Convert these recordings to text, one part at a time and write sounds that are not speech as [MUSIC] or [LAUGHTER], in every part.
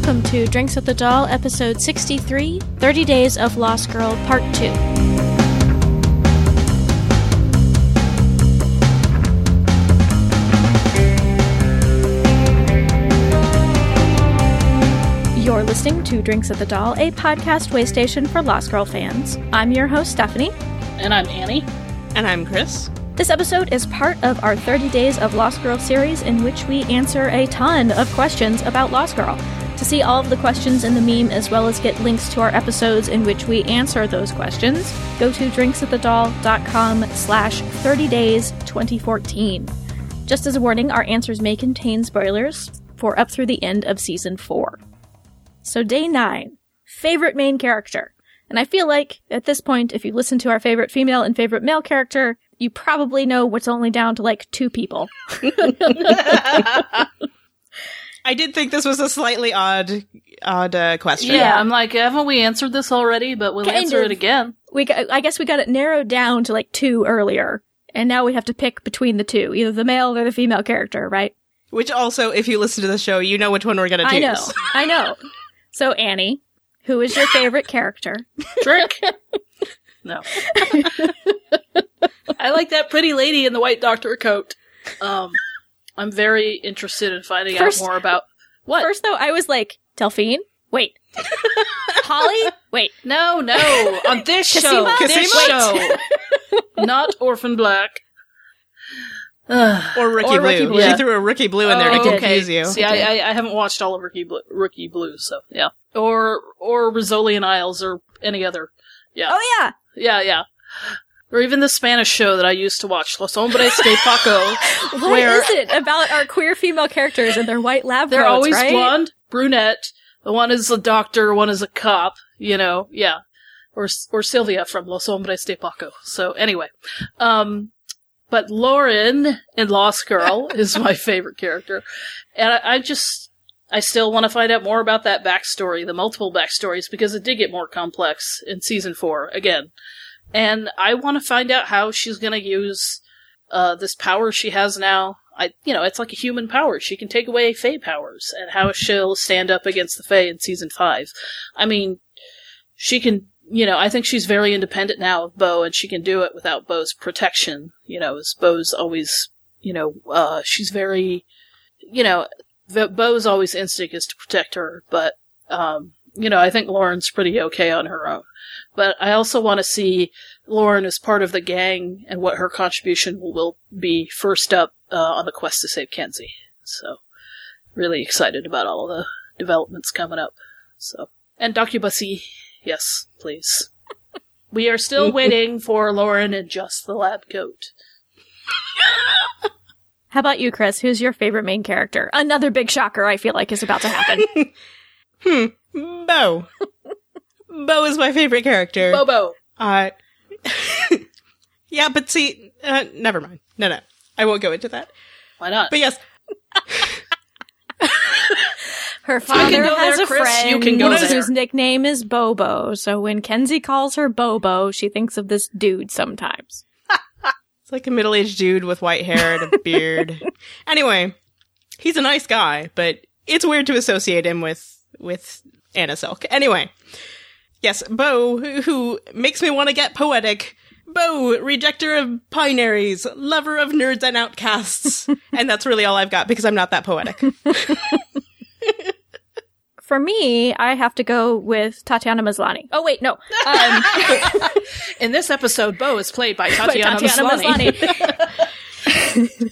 Welcome to Drinks with the Doll, episode 63 30 Days of Lost Girl, part 2. You're listening to Drinks at the Doll, a podcast way station for Lost Girl fans. I'm your host, Stephanie. And I'm Annie. And I'm Chris. This episode is part of our 30 Days of Lost Girl series, in which we answer a ton of questions about Lost Girl. To see all of the questions in the meme, as well as get links to our episodes in which we answer those questions, go to drinksatthedoll.com slash 30 days 2014. Just as a warning, our answers may contain spoilers for up through the end of season 4. So, day 9. Favorite main character. And I feel like, at this point, if you listen to our favorite female and favorite male character, you probably know what's only down to like two people. [LAUGHS] [LAUGHS] I did think this was a slightly odd, odd uh, question. Yeah, I'm like, haven't we answered this already? But we'll Kind answer of. it again. We, got, I guess we got it narrowed down to like two earlier, and now we have to pick between the two, either the male or the female character, right? Which also, if you listen to the show, you know which one we're gonna choose. I know, I know. So Annie, who is your favorite character? Trick. [LAUGHS] no. [LAUGHS] I like that pretty lady in the white doctor coat. Um, I'm very interested in finding First- out more about what. First, though, I was like Delphine. Wait, [LAUGHS] Holly. Wait, No, no, on this show, Cosima? this Cosima? show, not Orphan Black. [SIGHS] Or Rookie Or Blue. Rookie Blue. She threw a Rookie Blue in there to Oh, confuse you. See, I, I, I haven't watched all of Rookie Blue, Rookie Blue, so yeah. Or or Rizzoli and Isles or any other. Yeah, oh yeah, yeah, yeah. Or even the Spanish show that I used to watch, Los Hombres de Paco. [LAUGHS] What Where- is it about our queer female characters and their white lab They're coats, always right? blonde, brunette. The one is a doctor, one is a cop. You know, yeah. Or or Sylvia from Los Hombres de Paco. So anyway, um, but Lauren in Lost Girl [LAUGHS] is my favorite character, and I, I just I still want to find out more about that backstory, the multiple backstories, because it did get more complex in season four again, and I want to find out how she's going to use uh, this power she has now. I, you know, it's like a human power. She can take away Fae powers, and how she'll stand up against the Fae in season five. I mean, she can, you know, I think she's very independent now of Bo, and she can do it without Bo's protection. You know, as Bo's always, you know, uh, she's very, you know, Bo's always instinct is to protect her, but, um, you know, I think Lauren's pretty okay on her own. But I also want to see Lauren as part of the gang and what her contribution will, will be first up uh, on the quest to save Kenzie. So, really excited about all of the developments coming up. So, and Docubusy, yes, please. We are still [LAUGHS] waiting for Lauren and just the lab coat. [LAUGHS] How about you, Chris? Who's your favorite main character? Another big shocker I feel like is about to happen. [LAUGHS] Hmm. Bo. Bo is my favorite character. Bobo. Uh, [LAUGHS] yeah, but see, uh, never mind. No, no. I won't go into that. Why not? But yes, [LAUGHS] Her father has there, a Chris. friend You can go whose there. nickname is Bobo. So when Kenzie calls her Bobo, she thinks of this dude sometimes. [LAUGHS] it's like a middle-aged dude with white hair and a beard. anyway, he's a nice guy, but it's weird to associate him with, with Anna Silk. Anyway. Yes, Bo, who- who makes me want to get poetic. Bo, rejecter of binaries, lover of nerds and outcasts. [LAUGHS] and that's really all I've got because I'm not that poetic. [LAUGHS] For me, I have to go with Tatiana Maslany. Oh wait, no. Um, [LAUGHS] In this episode, Bo is played by by Tatiana, Tatiana Maslany. Maslany.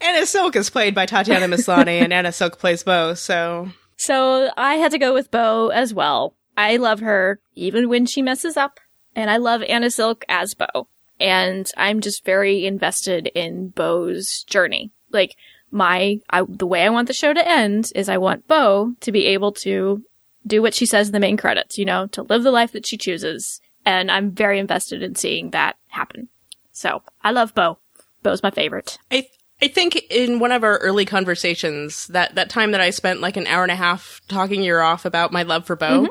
Anna Silk is played by Tatiana Maslany, and Anna Silk plays Bo, so So I had to go with Bo as well. I love her even when she messes up, and I love Anna Silk as Bo. And I'm just very invested in Bo's journey. Like my, I, the way I want the show to end is I want Bo to be able to do what she says in the main credits, you know, to live the life that she chooses. And I'm very invested in seeing that happen. So I love Bo. Bo's my favorite. I I think in one of our early conversations, that that time that I spent like an hour and a half talking your off about my love for Bo,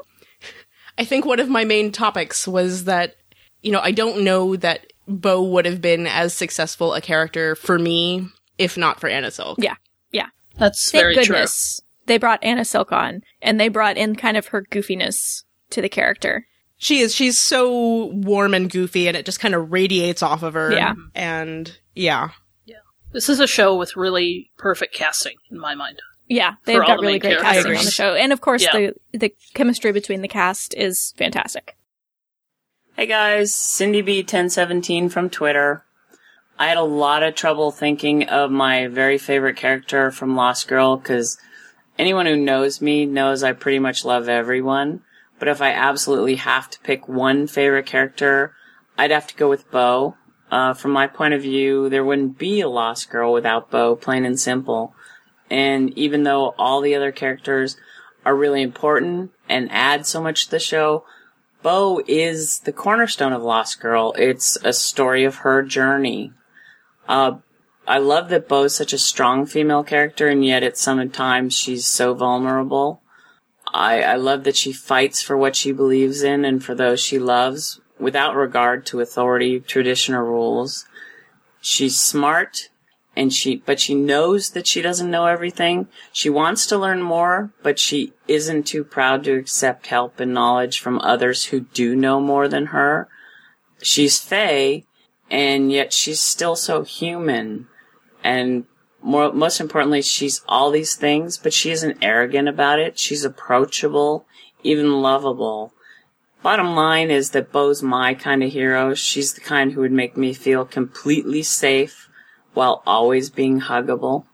I think one of my main topics was that you know I don't know that Bo would have been as successful a character for me if not for Anna Silk. Yeah. Yeah. That's Thank very goodness they brought Anna Silk on, and they brought in kind of her goofiness to the character. She is. She's so warm and goofy, and it just kind of radiates off of her. Yeah. And yeah. yeah. This is a show with really perfect casting in my mind. Yeah, they've got the really great characters. casting on the show, and of course Yeah. the the chemistry between the cast is fantastic. Hey guys, Cindy B1017 from Twitter. I had a lot of trouble thinking of my very favorite character from Lost Girl because anyone who knows me knows I pretty much love everyone. But if I absolutely have to pick one favorite character, I'd have to go with Bo. Uh, from my point of view, there wouldn't be a Lost Girl without Bo, plain and simple. And even though all the other characters are really important and add so much to the show, Bo is the cornerstone of Lost Girl. It's a story of her journey. Uh, I love that Bo's such a strong female character, and yet at some times she's so vulnerable. I, I love that she fights for what she believes in and for those she loves, without regard to authority, tradition, or rules. She's smart, and she, but she knows that she doesn't know everything. She wants to learn more, but she isn't too proud to accept help and knowledge from others who do know more than her. She's Fae, and yet she's still so human. And more, most importantly, she's all these things, but she isn't arrogant about it. She's approachable, even lovable. Bottom line is that Bo's my kind of hero. She's the kind who would make me feel completely safe while always being huggable.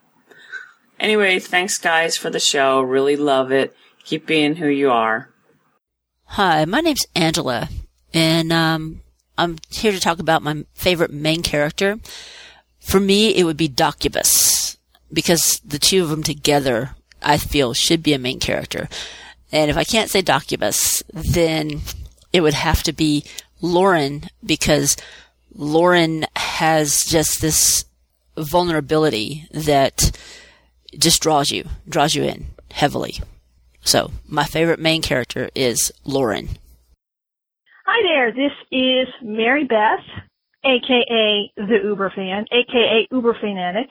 Anyway, thanks guys for the show. Really love it. Keep being who you are. Hi, my name's Angela, and um, I'm here to talk about my favorite main character. For me, it would be Docubus, because the two of them together, I feel, should be a main character. And if I can't say Docubus, then it would have to be Lauren, because Lauren has just this vulnerability that just draws you, draws you in heavily. So my favorite main character is Lauren. Hi there, this is Mary Beth, aka the Uber fan, aka Uber fanatic.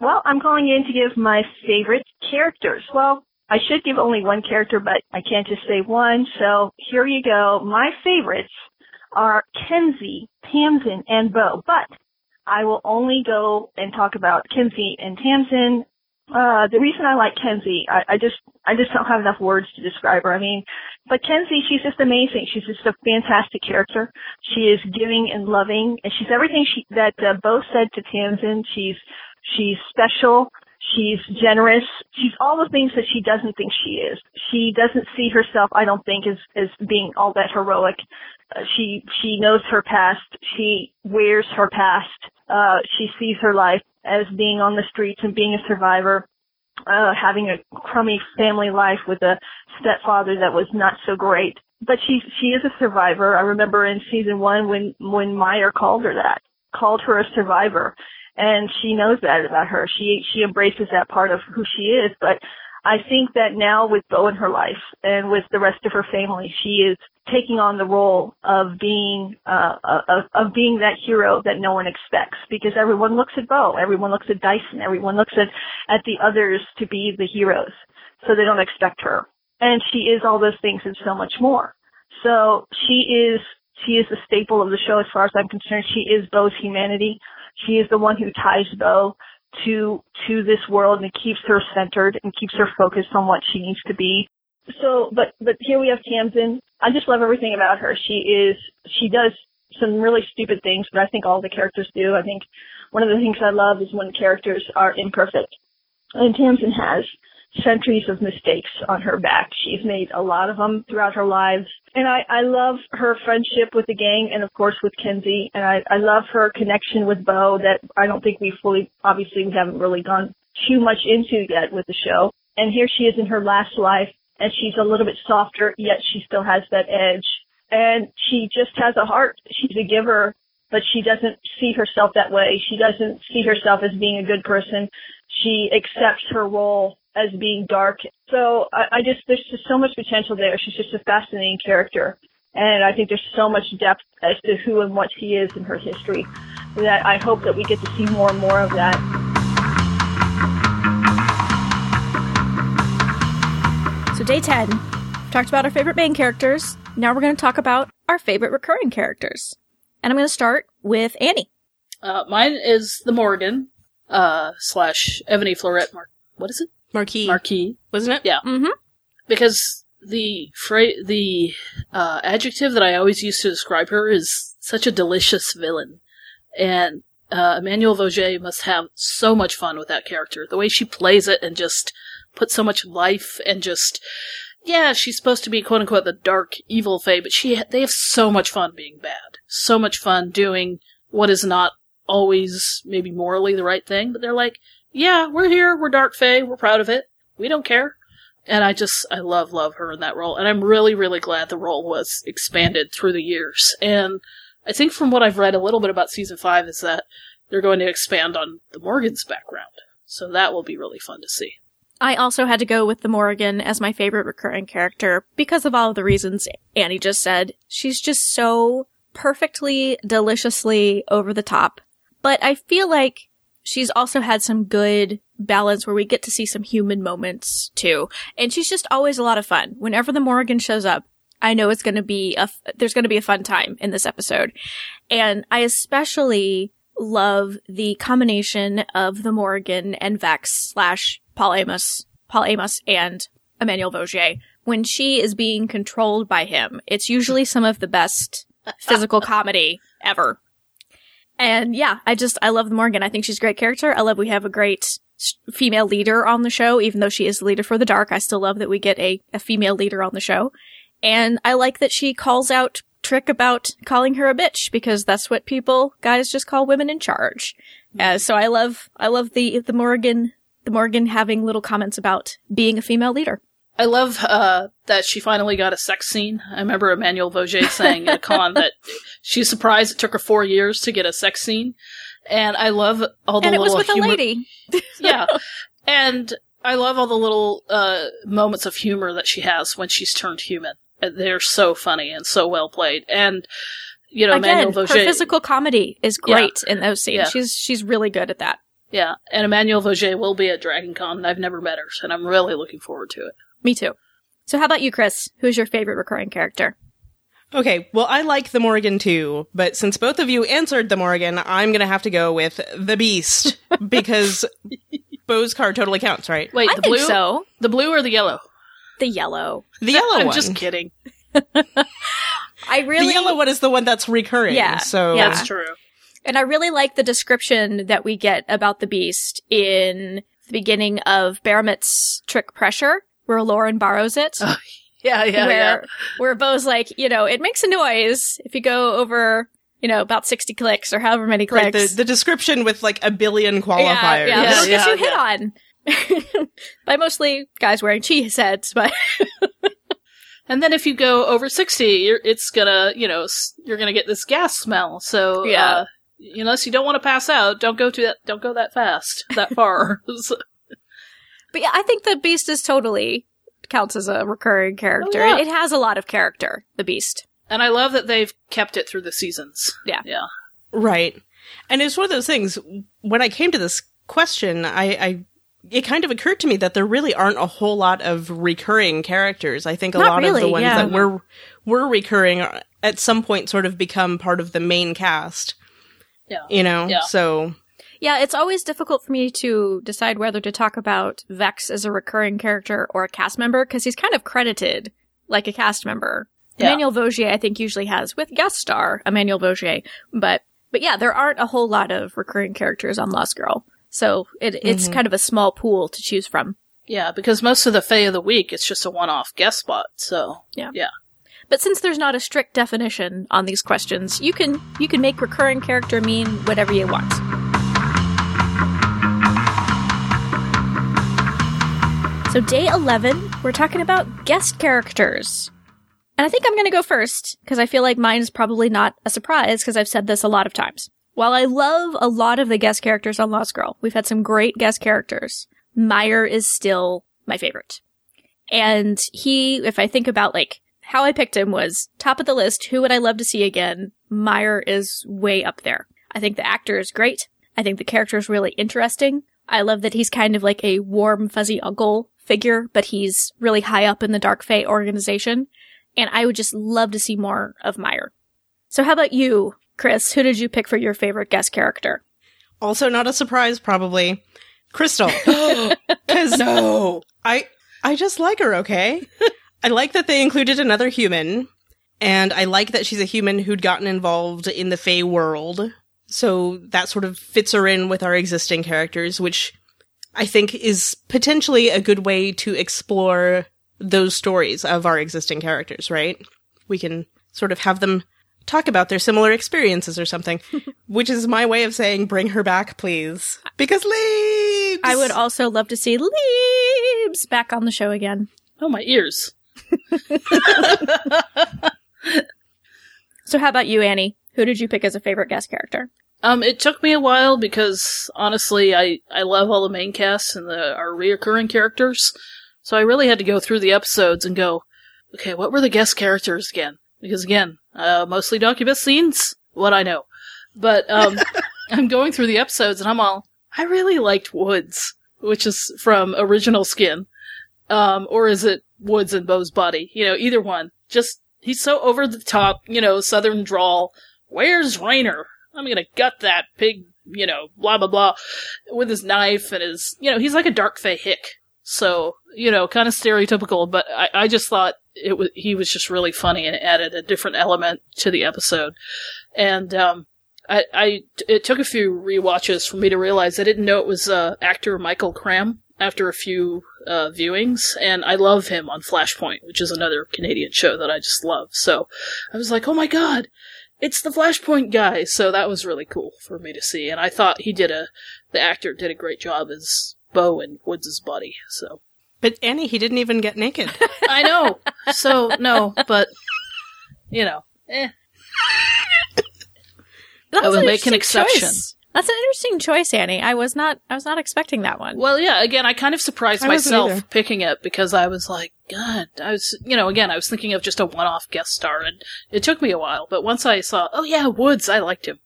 Well, I'm calling in to give my favorite characters. Well, I should give only one character, but I can't just say one, so here you go. My favorites are Kenzie, Tamsin, and Bo, but I will only go and talk about Kenzie and Tamsin. Uh, the reason I like Kenzie, I, I just, I just don't have enough words to describe her. I mean, but Kenzie, she's just amazing. She's just a fantastic character. She is giving and loving, and she's everything she, that uh, Bo said to Tamsin. She's, she's special. She's generous. She's all the things that she doesn't think she is. She doesn't see herself, I don't think, as, as being all that heroic. Uh, she, she knows her past. She wears her past. Uh, she sees her life as being on the streets and being a survivor, uh, having a crummy family life with a stepfather that was not so great. But she, she is a survivor. I remember in season one when, when Meyer called her that, called her a survivor and she knows that about her. She she embraces that part of who she is. But I think that now with Bo in her life and with the rest of her family, she is taking on the role of being uh, of, of being that hero that no one expects because everyone looks at Bo, everyone looks at Dyson, everyone looks at at the others to be the heroes, so they don't expect her. And she is all those things and so much more. So she is she is the staple of the show as far as I'm concerned. She is Bo's humanity. She is the one who ties Bo to to this world and keeps her centered and keeps her focused on what she needs to be. So, but but here we have Tamsin. I just love everything about her. She is she does some really stupid things, but I think all the characters do. I think one of the things I love is when characters are imperfect, and Tamsin has centuries of mistakes on her back. She's made a lot of them throughout her lives. And I, I love her friendship with the gang and of course with Kenzie. And I, I love her connection with Bo that I don't think we fully, obviously we haven't really gone too much into yet with the show. And here she is in her last life and she's a little bit softer, yet she still has that edge. And she just has a heart. She's a giver, but she doesn't see herself that way. She doesn't see herself as being a good person. She accepts her role as being dark. So I, I just, there's just so much potential there. She's just a fascinating character. And I think there's so much depth as to who and what she is in her history that I hope that we get to see more and more of that. So, day 10. We've talked about our favorite main characters. Now we're going to talk about our favorite recurring characters. And I'm going to start with Annie. Uh, mine is the Morrigan, uh, slash Evony Fleurette Mar- what is it? Marquis, Marquis. wasn't it? Yeah. Mm-hmm. Because the fra- the, uh, adjective that I always use to describe her is such a delicious villain. And, uh, Emmanuelle Vaugier must have so much fun with that character. The way she plays it and just puts so much life and just, yeah, she's supposed to be quote unquote the dark evil fae, but she, they have so much fun being bad. So much fun doing what is not always maybe morally the right thing, but they're like, yeah, we're here, we're dark fae, we're proud of it, we don't care. And I just, I love, love her in that role. And I'm really, really glad the role was expanded through the years. And I think from what I've read a little bit about season five is that they're going to expand on the Morrigan's background. So that will be really fun to see. I also had to go with the Morrigan as my favorite recurring character because of all of the reasons Annie just said. She's just so perfectly, deliciously over the top. But I feel like she's also had some good balance where we get to see some human moments too. And she's just always a lot of fun. Whenever the Morrigan shows up, I know it's going to be a, f- there's going to be a fun time in this episode. And I especially love the combination of the Morrigan and Vex slash Paul Amos, Paul Amos and Emmanuelle Vaugier. When she is being controlled by him, it's usually some of the best [LAUGHS] physical comedy ever. And yeah, I just, I love the Morrigan. I think she's a great character. I love we have a great female leader on the show, even though she is the leader for the dark. I still love that we get a, a female leader on the show. And I like that she calls out Trick about calling her a bitch because that's what people, guys just call women in charge. Uh, so I love, I love the, the Morrigan, the Morrigan having little comments about being a female leader. I love uh, that she finally got a sex scene. I remember Emmanuelle Vaugier saying at a con that she's surprised it took her four years to get a sex scene, and I love all the and it was little with a humor- lady. [LAUGHS] yeah, and I love all the little uh, moments of humor that she has when she's turned human. They're so funny and so well played, and you know, Again, Emmanuelle her physical comedy is great in those scenes. Yeah. She's she's really good at that. yeah, and Emmanuelle Vaugier will be at Dragon Con. I've never met her, and I'm really looking forward to it. Me too. So how about you, Chris? Who's your favorite recurring character? Okay, well, I like the Morrigan too, but since both of you answered the Morrigan, I'm gonna have to go with the Beast [LAUGHS] because Bo's card totally counts, right? Wait, I the think blue, so. the blue or the yellow? The yellow. The yellow I'm one. just kidding. [LAUGHS] I really The yellow one is the one that's recurring. Yeah, So yeah. That's true. and I really like the description that we get about the beast in the beginning of Barometz trick pressure, where Lauren borrows it. [LAUGHS] Yeah, yeah, where yeah. where Bo's like, you know, it makes a noise if you go over, you know, about sixty clicks or however many clicks. right, the, the description with like a billion qualifiers. Yeah, yeah, Yeah, yeah, you hit on. [LAUGHS] By mostly guys wearing cheese heads, but [LAUGHS] And then if you go over 60, you're, it's gonna, you know, you're gonna get this gas smell. So, Yeah. uh, unless you don't want to pass out, don't go to that, don't go that fast, that far. So- but yeah, I think the beast is totally counts as a recurring oh, character. Oh, yeah. It has a lot of character, the beast. and I love that they've kept it through the seasons. Yeah. Yeah. Right. And it's one of those things, when I came to this question, I, I it kind of occurred to me that there really aren't a whole lot of recurring characters. I think a Not lot of the ones yeah. that were were recurring at some point sort of become part of the main cast. Yeah. You know? Yeah. So Yeah, it's always difficult for me to decide whether to talk about Vex as a recurring character or a cast member because he's kind of credited like a cast member. Yeah. Emmanuelle Vaugier, I think, usually has with guest star Emmanuelle Vaugier, but but yeah, there aren't a whole lot of recurring characters on Lost Girl, so it, it's mm-hmm. kind of a small pool to choose from. Yeah, because most of the Fae of the Week, it's just a one-off guest spot. So, Yeah. yeah. But since there's not a strict definition on these questions, you can you can make recurring character mean whatever you want. So day 11, we're talking about guest characters. And I think I'm going to go first because I feel like mine is probably not a surprise because I've said this a lot of times. While I love a lot of the guest characters on Lost Girl, we've had some great guest characters. Meyer is still my favorite. And he, if I think about like how I picked him was top of the list. Who would I love to see again? Meyer is way up there. I think the actor is great. I think the character is really interesting. I love that he's kind of like a warm, fuzzy uncle figure, but he's really high up in the Dark Fae organization. And I would just love to see more of Meyer. So how about you, Chris? Who did you pick for your favorite guest character? Also, not a surprise, probably. Crystal. [GASPS] [GASPS] Because [GASPS] No. I I just like her, okay? I like that they included another human, and I like that she's a human who'd gotten involved in the Fae world. So that sort of fits her in with our existing characters, which I think is potentially a good way to explore those stories of our existing characters, right? We can sort of have them talk about their similar experiences or something, [LAUGHS] which is my way of saying bring her back, please. Because Leaves! I would also love to see Leaves back on the show again. Oh, my ears. [LAUGHS] [LAUGHS] So how about you, Annie? Who did you pick as a favorite guest character? Um, it took me a while because honestly, I, I love all the main casts and the our reoccurring characters. So I really had to go through the episodes and go, okay, what were the guest characters again? Because again, uh, mostly Docubus scenes, what I know. But, um, [LAUGHS] I'm going through the episodes and I'm all, I really liked Woods, which is from Original Skin. Um, or is it Woods and Bo's Body? You know, either one. Just, he's so over the top, you know, southern drawl. Where's Rainer? I'm gonna gut that pig, you know, blah blah blah, with his knife and his, you know, he's like a dark fae hick. So, you know, kind of stereotypical, but I, I just thought it was, he was just really funny and added a different element to the episode. And, um, I, I, it took a few rewatches for me to realize I didn't know it was, uh, actor Michael Cram after a few, uh, viewings, and I love him on Flashpoint, which is another Canadian show that I just love. So, I was like, oh my god, it's the Flashpoint guy. So that was really cool for me to see, and I thought he did a, the actor did a great job as Bo and Woods' buddy. So But Annie, he didn't even get naked. [LAUGHS] I know. So no, but you know, eh. That I was an make an exception. choice. That's an interesting choice, Annie. I was not. I was not expecting that one. Well, yeah. Again, I kind of surprised I myself either. picking it because I was like, God, I was, you know, again, I was thinking of just a one-off guest star, and it took me a while. But once I saw, oh yeah, Woods, I liked him.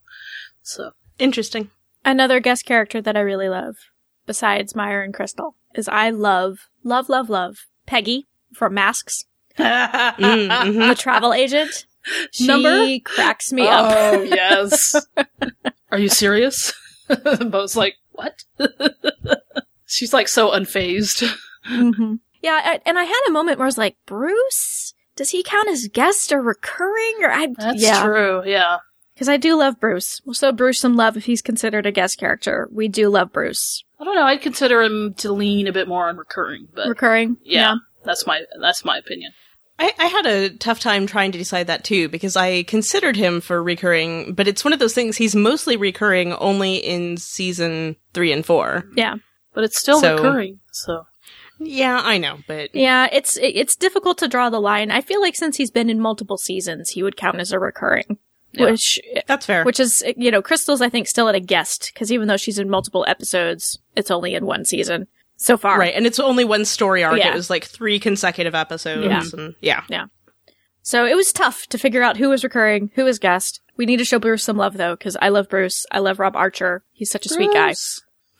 So Interesting. Another guest character that I really love, besides Meyer and Crystal, is I love, love, love, love Peggy from Masks, [LAUGHS] Mm, mhm. the travel agent. She Number? cracks me up. Oh [LAUGHS] yes. Are you serious? [LAUGHS] Bo's like, what? [LAUGHS] She's like so unfazed. hmm Yeah, I, and I had a moment where I was like, Bruce, does he count as guest or recurring? Or I, That's yeah, true. Yeah. because I do love Bruce. We'll show Bruce some love if he's considered a guest character. We do love Bruce. I don't know. I'd consider him to lean a bit more on recurring, but recurring, yeah, that's my that's my opinion. I, I had a tough time trying to decide that too because I considered him for recurring, but it's one of those things he's mostly recurring only in season three and four. yeah, But it's still So- recurring. So Yeah, I know, but yeah. It's it- it's difficult to draw the line. I feel like since he's been in multiple seasons, he would count as a recurring. Yeah. Which that's fair. which is you know crystal's i think still at a guest because even though she's in multiple episodes it's only in one season so far right, and it's only one story arc. Yeah. It was like three consecutive episodes. Yeah. And yeah. yeah. so it was tough to figure out who was recurring who was guest we need to show bruce some love though because i love bruce i love rob archer he's such a sweet guy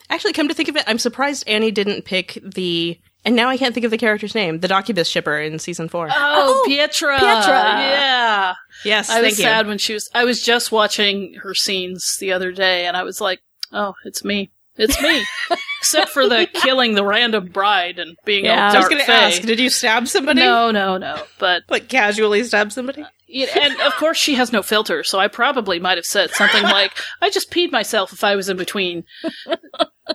Actually, come to think of it, I'm surprised Annie didn't pick the, and now I can't think of the character's name, the Docubus shipper in season four. Oh, Oh, Pietra. Pietra. Yeah. yes, I thank was you. sad when she was. I was just watching her scenes the other day, and I was like, "Oh, it's me. It's me." [LAUGHS] Except for the killing the random bride and being Yeah. a I I dark was going to ask, did you stab somebody? No, no, no. But Like casually stab somebody? Uh, yeah, and of course she has no filter, so I probably might have said something like, [LAUGHS] "I just peed myself" if I was in between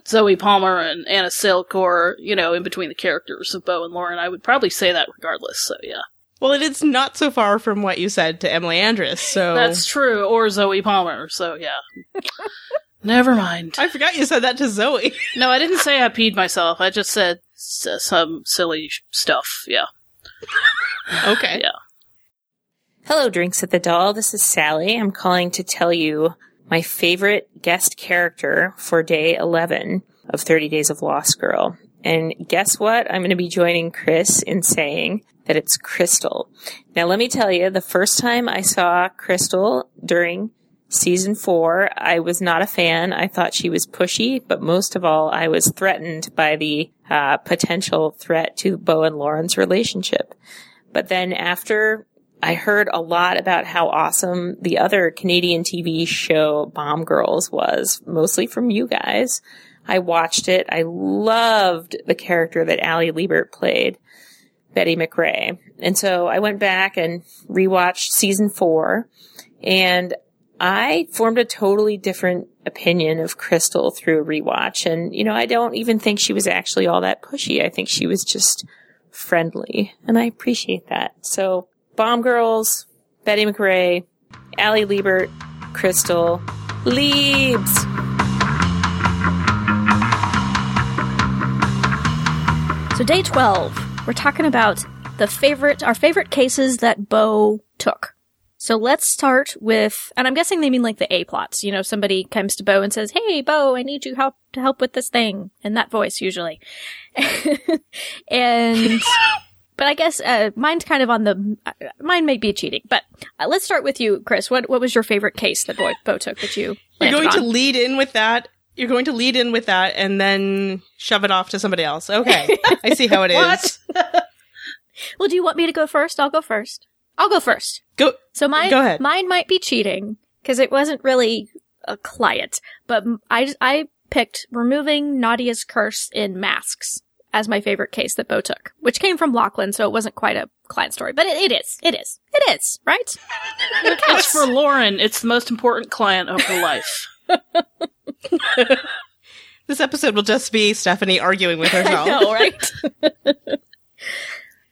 Zoe Palmer and Anna Silk, or you know, in between the characters of Bo and Lauren. I would probably say that regardless. So yeah, Well, it is not so far from what you said to Emily Andras, so. that's true. Or Zoe Palmer. So yeah, [LAUGHS] never mind. I forgot you said that to Zoe. [LAUGHS] No, I didn't say I peed myself. I just said s- some silly sh- stuff. Yeah, okay. yeah. Hello, Drinks at the Doll. This is Sally. I'm calling to tell you my favorite guest character for day 11 of 30 Days of Lost Girl. And guess what? I'm going to be joining Chris in saying that it's Crystal. Now, let me tell you, the first time I saw Crystal during Season four, I was not a fan. I thought she was pushy, but most of all, I was threatened by the uh, potential threat to Bo and Lauren's relationship. But then after I heard a lot about how awesome the other Canadian TV show Bomb Girls was, mostly from you guys. I watched it. I loved the character that Ali Liebert played, Betty McRae. And so I went back and rewatched season four and I formed a totally different opinion of Crystal through a rewatch. And, you know, I don't even think she was actually all that pushy. I think she was just friendly and I appreciate that. So Bomb Girls, Betty McRae, Ali Liebert, Crystal, Liebs. So day 12, we're talking about the favorite, our favorite cases that Bo took. So let's start with, and I'm guessing they mean like the A plots. You know, somebody comes to Bo and says, "Hey, Bo, I need you help to help with this thing," in that voice usually. [LAUGHS] and but I guess uh, mine's kind of on the uh, mine may be cheating. But uh, let's start with you, Chris. What what was your favorite case that Bo, Bo took that you? You're going landed to lead in with that. You're going to lead in with that and then shove it off to somebody else. Okay. [LAUGHS] I see how it is. [LAUGHS] Well, do you want me to go first? I'll go first. I'll go first. Go So mine, Go ahead. mine might be cheating because it wasn't really a client, but I, I picked removing Nadia's curse in masks as my favorite case that Bo took, which came from Lachlan, so it wasn't quite a client story, but it, it is, it is, it is, right? [LAUGHS] It's for Lauren. It's the most important client of her life. [LAUGHS] This episode will just be Stephanie arguing with [LAUGHS] herself. I know, right?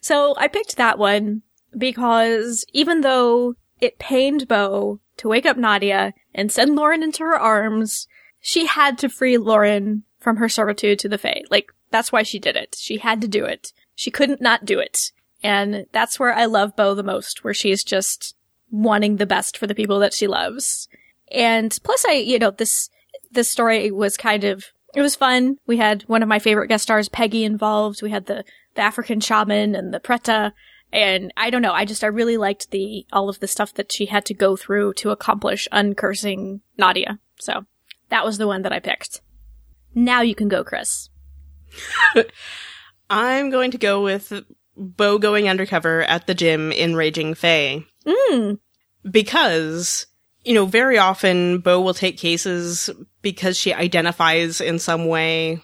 so I picked that one because even though it pained Bo to wake up Nadia and send Lauren into her arms, she had to free Lauren from her servitude to the Fae. Like, that's why she did it. She had to do it. She couldn't not do it. And that's where I love Bo the most, where she's just wanting the best for the people that she loves. And plus I, you know, this, this story was kind of, it was fun. We had one of my favorite guest stars, Peggy, involved. We had the, the African shaman and the Preta. And I don't know, I just, I really liked the, all of the stuff that she had to go through to accomplish uncursing Nadia. So that was the one that I picked. Now you can go, Chris. [LAUGHS] I'm going to go with Bo going undercover at the gym in Raging Fae. Mm. because you know very often bo will take cases because she identifies in some way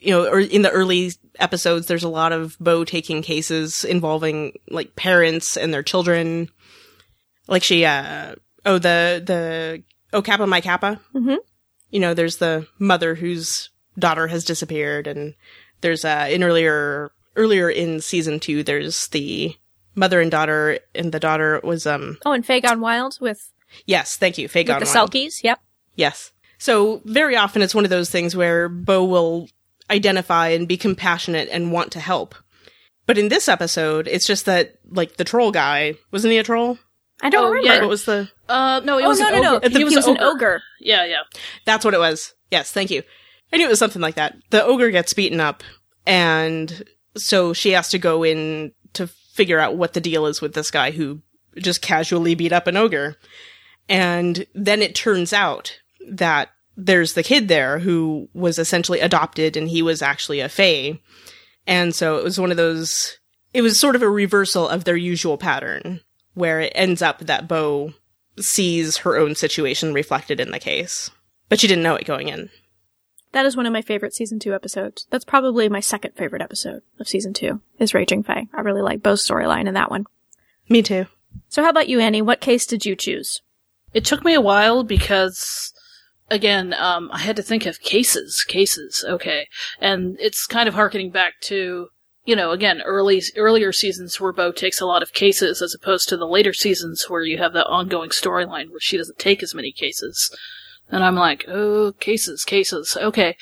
you know or in the early episodes there's a lot of bo taking cases involving like parents and their children like she uh oh the the oh kappa my kappa Mm-hmm. you know there's the mother whose daughter has disappeared and there's uh in earlier earlier in season two there's the mother and daughter and the daughter was um Oh, and Fae Gone Wild with, Yes, thank you. Fae Gone the Wild. Selkies. Yep. Yes. So very often it's one of those things where Bo will identify and be compassionate and want to help. But in this episode, it's just that like the troll guy wasn't he a troll? I don't Oh, remember. yeah. What was the? Uh, no, it oh, was no, an no, no. ogre. He, was, an ogre. Yeah, yeah. That's what it was. Yes, thank you. I knew it was something like that. The ogre gets beaten up, and so she has to go in to figure out what the deal is with this guy who just casually beat up an ogre. And then it turns out that there's the kid there who was essentially adopted and he was actually a fae. And so it was one of those, it was sort of a reversal of their usual pattern where it ends up that Bo sees her own situation reflected in the case. But she didn't know it going in. That is one of my favorite season two episodes. That's probably my second favorite episode of season two is Raging Fae. I really like Bo's storyline in that one. Me too. So how about you, Annie? What case did you choose? It took me a while because, again, um, I had to think of cases, cases, okay. And it's kind of harkening back to, you know, again, early, earlier seasons where Bo takes a lot of cases as opposed to the later seasons where you have the ongoing storyline where she doesn't take as many cases. And I'm like, oh, cases, cases, okay.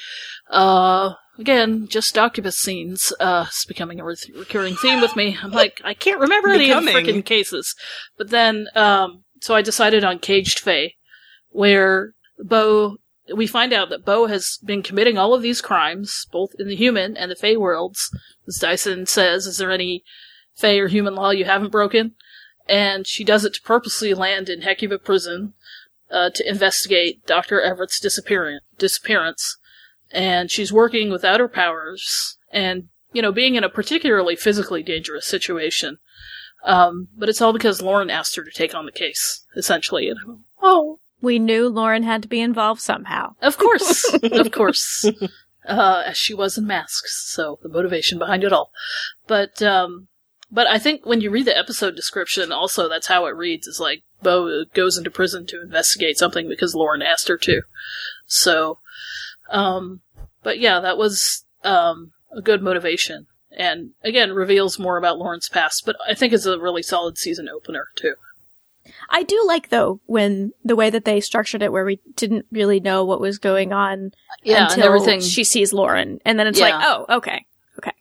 Uh, again, just Docubus scenes, uh, it's becoming a re- recurring theme with me. I'm like, I can't remember any of the freaking cases. But then, um, so I decided on Caged Fae, where Bo, we find out that Bo has been committing all of these crimes, both in the human and the Fae worlds. As Dyson says, is there any Fae or human law you haven't broken? And she does it to purposely land in Hecuba prison. uh, to investigate Dr. Everett's disappearance, disappearance, and she's working without her powers and, you know, being in a particularly physically dangerous situation. Um, but it's all because Lauren asked her to take on the case, essentially. And, oh, We knew Lauren had to be involved somehow. of course, of [LAUGHS] course, uh, as she was in Masks. So the motivation behind it all. But um, but I think when you read the episode description, also that's how it reads. Is like Bo goes into prison to investigate something because Lauren asked her to. So, um, but yeah, that was um a good motivation. And again, reveals more about Lauren's past, but I think it's a really solid season opener too. I do like though when the way that they structured it, where we didn't really know what was going on Yeah, until everything. she sees Lauren, and then it's Yeah. like, oh, okay, okay.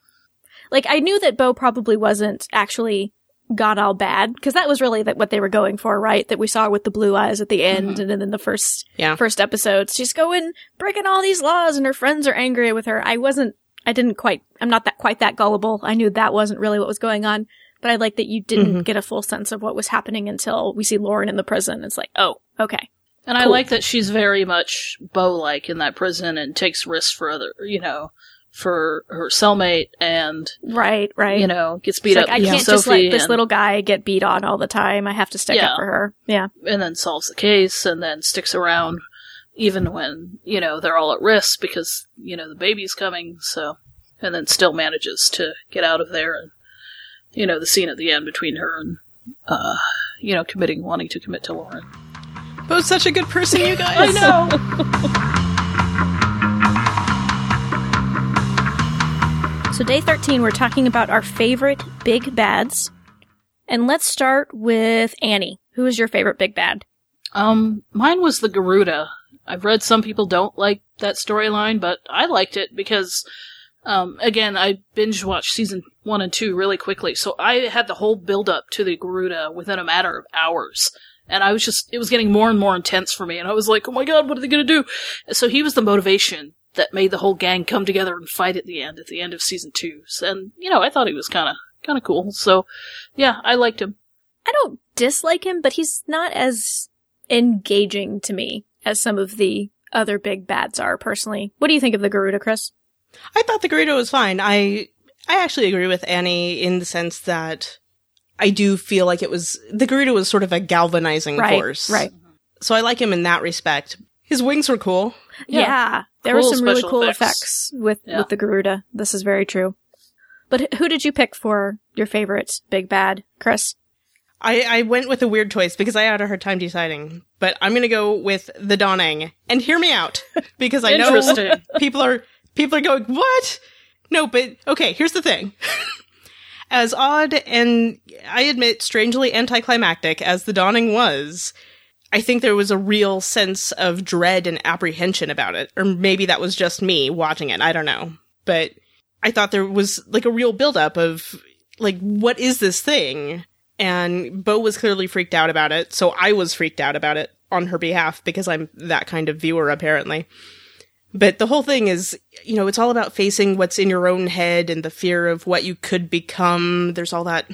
Like I knew that Bo probably wasn't actually got all bad because that was really that what they were going for, right? That we saw with the blue eyes at the end, Mm-hmm. and then in the first Yeah. first episodes, she's going breaking all these laws, and her friends are angry with her. I wasn't, I didn't quite, I'm not that quite that gullible. I knew that wasn't really what was going on. But I like that you didn't Mhm. get a full sense of what was happening until we see Lauren in the prison. It's like, oh, okay. And I like that she's very much Bo-like in that prison and takes risks for other, you know, for her cellmate and, Right, right. you know, gets beat It's up like, I can't Sophie just let this and, little guy get beat on all the time. I have to stick Yeah. up for her. Yeah. and then solves the case and then sticks around even when, you know, they're all at risk because, you know, the baby's coming, so, and then still manages to get out of there and, you know, the scene at the end between her and, uh, you know, committing, wanting to commit to Lauren. Bo's such a good person, you guys. [LAUGHS] I know! [LAUGHS] So, day 13, we're talking about our favorite big bads. And let's start with Annie. Who is your favorite big bad? Um, mine was the Garuda. I've read some people don't like that storyline, but I liked it because, um, again, I binge watched season one and two really quickly, so I had the whole build up to the Garuda within a matter of hours. And I was just, it was getting more and more intense for me, and I was like, oh my god, what are they gonna do? So he was the motivation that made the whole gang come together and fight at the end, at the end of season two. And, you know, I thought he was kinda, kinda cool. So, yeah, I liked him. I don't dislike him, but he's not as engaging to me as some of the other big bads are personally. What do you think of the Garuda, Chris? I thought the Garuda was fine. I I actually agree with Annie in the sense that I do feel like it was the Garuda was sort of a galvanizing Right, force. right. So I like him in that respect. His wings were cool. Yeah, there Cool were some really cool effects. effects, with Yeah. with the Garuda. This is very true. But who did you pick for your favorite big bad, Chris? I, I went with a weird choice because I had a hard time deciding, but I'm gonna go with the Dawning. And hear me out, [LAUGHS] because I know people are people are going what? No, but okay. Here's the thing. [LAUGHS] as odd and I admit strangely anticlimactic as the Dawning was, I think there was a real sense of dread and apprehension about it, or maybe that was just me watching it. I don't know, but I thought there was like a real buildup of like what is this thing? And Bo was clearly freaked out about it, so I was freaked out about it on her behalf because I'm that kind of viewer apparently. But the whole thing is, you know, it's all about facing what's in your own head and the fear of what you could become. There's all that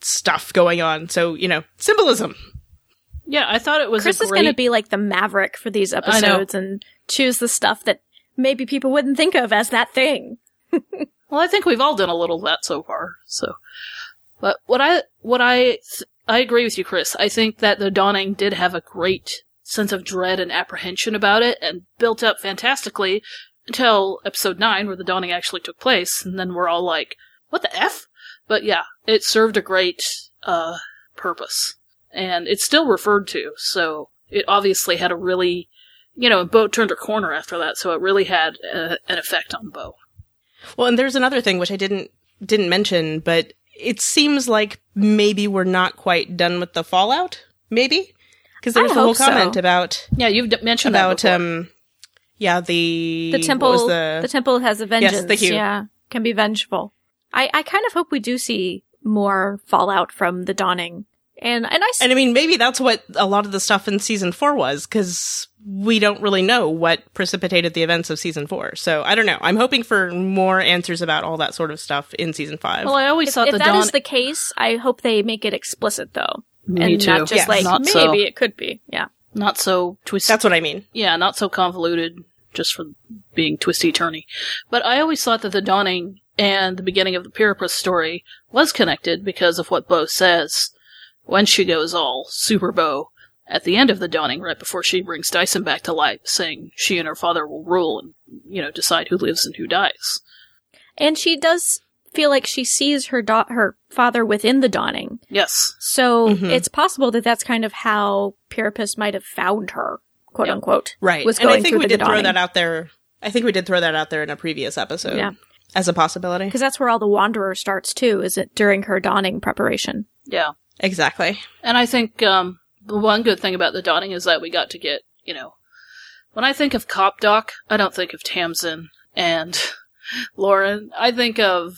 stuff going on. So, you know, symbolism. Yeah, I thought it was Chris a is going to be like the maverick for these episodes and choose the stuff that maybe people wouldn't think of as that thing. [LAUGHS] Well, I think we've all done a little of that so far. So, but what I what I th- I agree with you, Chris. I think that the dawning did have a great sense of dread and apprehension about it, and built up fantastically until episode nine, where the dawning actually took place, and then we're all like, "What the f?" But yeah, it served a great uh, purpose, and it's still referred to. So it obviously had a really, you know, Bo turned her corner after that, so it really had uh an effect on Bo. Well, and there's another thing which I didn't didn't mention, but it seems like maybe we're not quite done with the fallout. Maybe because there I was the whole hope so. comment about Yeah, you've d- mentioned about that um, yeah the The temple, the, the, temple has a vengeance. thank you. Yeah, can be vengeful. I, I kind of hope we do see more fallout from the dawning, and and I s- and I mean maybe that's what a lot of the stuff in season four was because we don't really know what precipitated the events of season four. So I don't know. I'm hoping for more answers about all that sort of stuff in season five. well, I always if, thought if the that dawn. is the case, I hope they make it explicit though, Me and too. not just Yes. like Not maybe so. it could be. Yeah, Not so twisty. That's what I mean. yeah, not so convoluted just for being twisty turny. But I always thought that the dawning and the beginning of the Pyrrhus story was connected because of what Bo says when she goes all super Bo at the end of the dawning, right before she brings Dyson back to life, saying she and her father will rule and, you know, decide who lives and who dies. And she does feel like she sees her da- her father within the dawning. Yes. So Mhm. it's possible that that's kind of how Pyrrhus might have found her, quote Yeah. unquote. Right. Was and I think we did throw dawning. that out there. I think we did throw that out there in a previous episode. Yeah. As a possibility. Because that's where all the Wanderer starts too, is it during her dawning preparation? Yeah. Exactly. And I think um, the one good thing about the dawning is that we got to get, you know, when I think of Cop Doc, I don't think of Tamsin and [LAUGHS] Lauren. I think of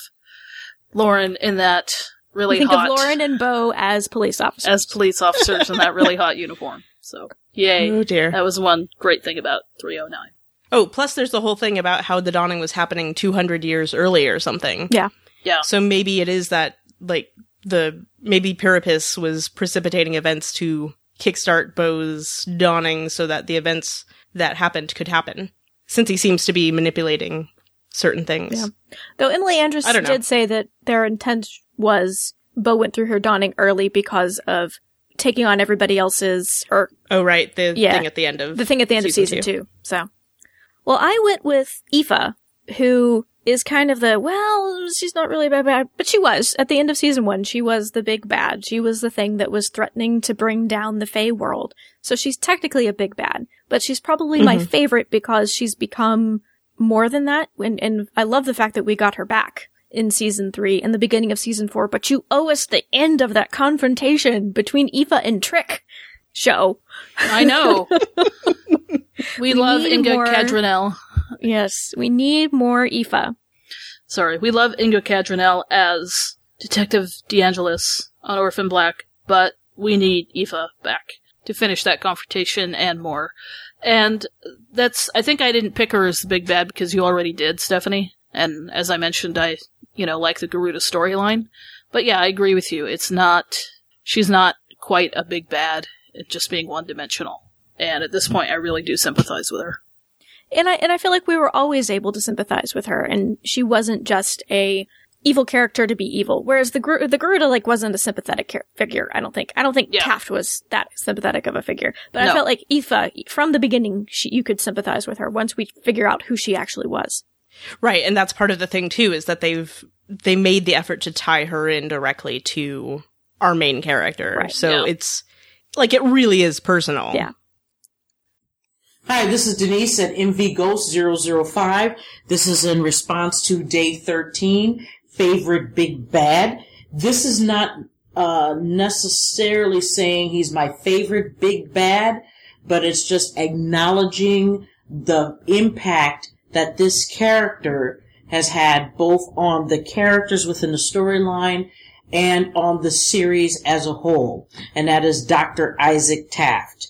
Lauren in that really I think hot of Lauren and Bo as police officers. as police officers in that really hot uniform. So, yay. Oh dear. That was one great thing about 309. Oh, plus there's the whole thing about how the dawning was happening 200 years earlier or something. yeah. Yeah. So maybe it is that, like, the, maybe Pyrrhus was precipitating events to kickstart Bo's dawning so that the events that happened could happen. Since he seems to be manipulating certain things. Yeah. Though Emily Andras I don't know. did say that their intent was Bo went through her dawning early because of taking on everybody else's or Oh, right. The Yeah. thing at the end of the thing at the end Season of season two. So, well, I went with Aoife, who is kind of the well, she's not really bad, bad, but she was at the end of season one. She was the big bad. She was the thing that was threatening to bring down the Fae world. So she's technically a big bad, but she's probably my mm-hmm. favorite because she's become more than that. And, and I love the fact that we got her back in season three and the beginning of season four. But you owe us the end of that confrontation between Aoife and Trick show. I know. [LAUGHS] we, love need Inga more- Cadranel. Yes, we need more Aoife. Sorry, we love Inga Cadranel as Detective DeAngelis on Orphan Black, but we need Aoife back to finish that confrontation and more. And that's, I think I didn't pick her as the big bad because you already did, Stephanie. And as I mentioned, I, you know, like the Garuda storyline. But yeah, I agree with you. It's not, she's not quite a big bad, it's just being one dimensional. And at this hmm. point, I really do sympathize with her. And I and I feel like we were always able to sympathize with her, and she wasn't just a evil character to be evil. Whereas the Gru- the Garuda like wasn't a sympathetic char- figure. I don't think. I don't think Yeah. Taft was that sympathetic of a figure. But I felt like Aoife from the beginning, she, you could sympathize with her once we figure out who she actually was. Right, and that's part of the thing too is that they've they made the effort to tie her in directly to our main character. Right, so yeah. it's like it really is personal. Yeah. Hi, this is Denise at MV Ghost 005. This is in response to day 13, favorite big bad. This is not uh, necessarily saying he's my favorite big bad, but it's just acknowledging the impact that this character has had both on the characters within the storyline and on the series as a whole. And that is Dr. Isaac Taft.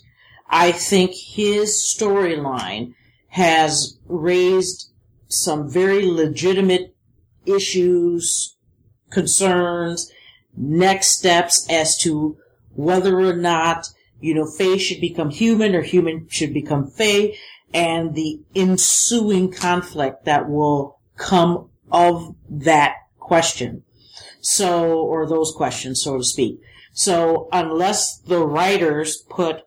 I think his storyline has raised some very legitimate issues, concerns, next steps as to whether or not, you know, Fae should become human or human should become Fae and the ensuing conflict that will come of that question. So, or those questions, so to speak. So, unless the writers put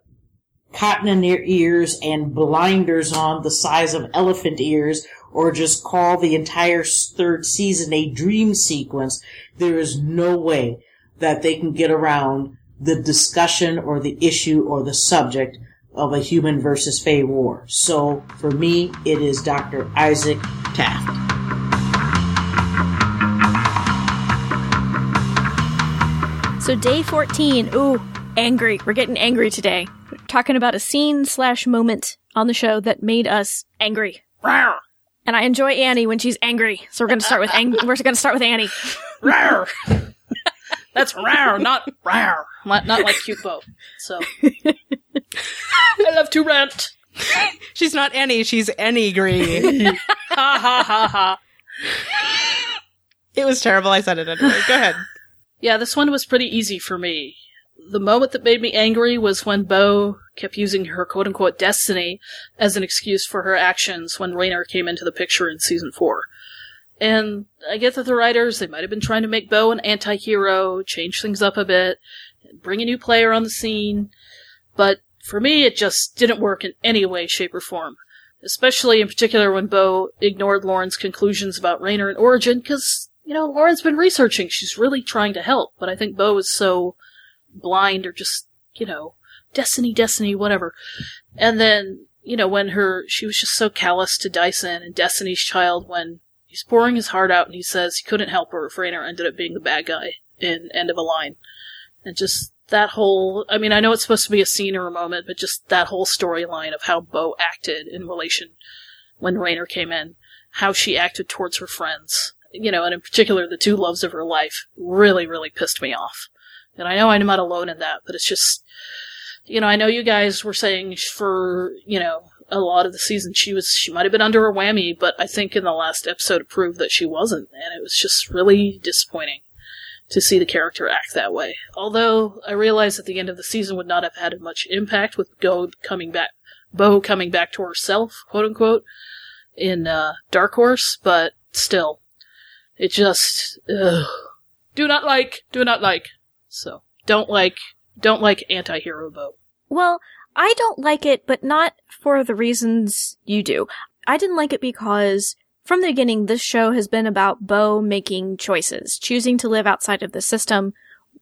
cotton in their ears and blinders on the size of elephant ears or just call the entire third season a dream sequence, there is no way that they can get around the discussion or the issue or the subject of a human versus Fae war. So for me, it is Dr. Isaac Taft. So day 14, ooh, angry. We're getting angry today. We're talking about a scene slash moment on the show that made us angry. Rawr! And I enjoy Annie when she's angry. So we're gonna start with ang- we're gonna start with Annie. [LAUGHS] Rawr! [LAUGHS] That's rawr, not rawr. Not, not like cute Bo. So. [LAUGHS] I love to rant. She's not any, she's any green. Ha ha ha ha. it was terrible. I said it anyway. Go ahead. Yeah, this one was pretty easy for me. The moment that made me angry was when Bo kept using her quote unquote destiny as an excuse for her actions when Rainer came into the picture in season four. And I get that the writers, they might have been trying to make Bo an anti-hero, change things up a bit, bring a new player on the scene, but for me it just didn't work in any way, shape, or form. Especially in particular when Bo ignored Lauren's conclusions about Rainer and Origin, because, you know, Lauren's been researching, she's really trying to help, but I think Bo is so blind or just, you know, destiny, destiny, whatever. And then, you know, when her, she was just so callous to Dyson and Destiny's Child when he's pouring his heart out and he says he couldn't help her if Rainer ended up being the bad guy in End of a Line. And just that whole, I mean, I know it's supposed to be a scene or a moment, but just that whole storyline of how Bo acted in relation when Rainer came in, how she acted towards her friends, you know, and in particular the two loves of her life really, really pissed me off. And I know I'm not alone in that, but it's just, you know, I know you guys were saying for, you know, a lot of the season she was, she might have been under a whammy, but I think in the last episode it proved that she wasn't, and it was just really disappointing to see the character act that way. Although I realized that the end of the season would not have had much impact with Go coming back, Bo coming back to herself, quote unquote, in uh, Dark Horse, but still, it just ugh, do not like, do not like. So don't like, don't like anti-hero Bo. Well, I don't like it, but not for the reasons you do. I didn't like it because from the beginning, this show has been about Bo making choices, choosing to live outside of the system,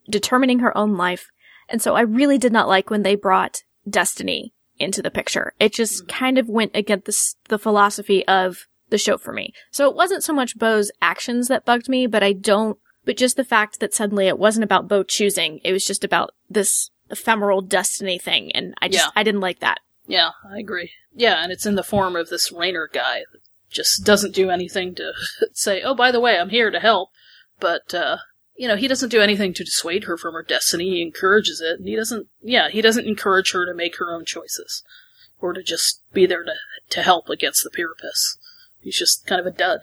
determining her own life. And so I really did not like when they brought Destiny into the picture. It just mm-hmm. kind of went against the, the philosophy of the show for me. So it wasn't so much Bo's actions that bugged me, but I don't, but just the fact that suddenly it wasn't about Bo choosing. It was just about this ephemeral destiny thing. And I just, Yeah. I didn't like that. Yeah, I agree. Yeah, and it's in the form of this Rainer guy that just doesn't do anything to [LAUGHS] say, oh, by the way, I'm here to help. But, uh, you know, he doesn't do anything to dissuade her from her destiny. He encourages it. And he doesn't, yeah, he doesn't encourage her to make her own choices. Or to just be there to, to help against the Pyrippus. He's just kind of a dud.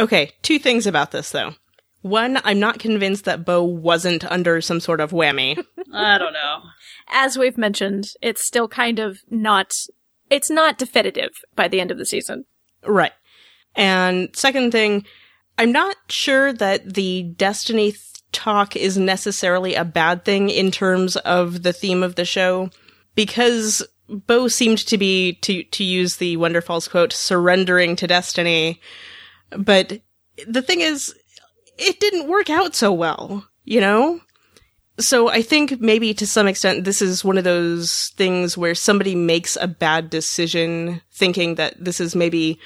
Okay, two things about this though. One, I'm not convinced that Bo wasn't under some sort of whammy. [LAUGHS] I don't know. As we've mentioned, it's still kind of not, it's not definitive by the end of the season. right. And second thing, I'm not sure that the Destiny th- talk is necessarily a bad thing in terms of the theme of the show because Bo seemed to be to to use the Wonderfalls quote surrendering to destiny but the thing is it didn't work out so well you know so I think maybe to some extent this is one of those things where somebody makes a bad decision thinking that this is maybe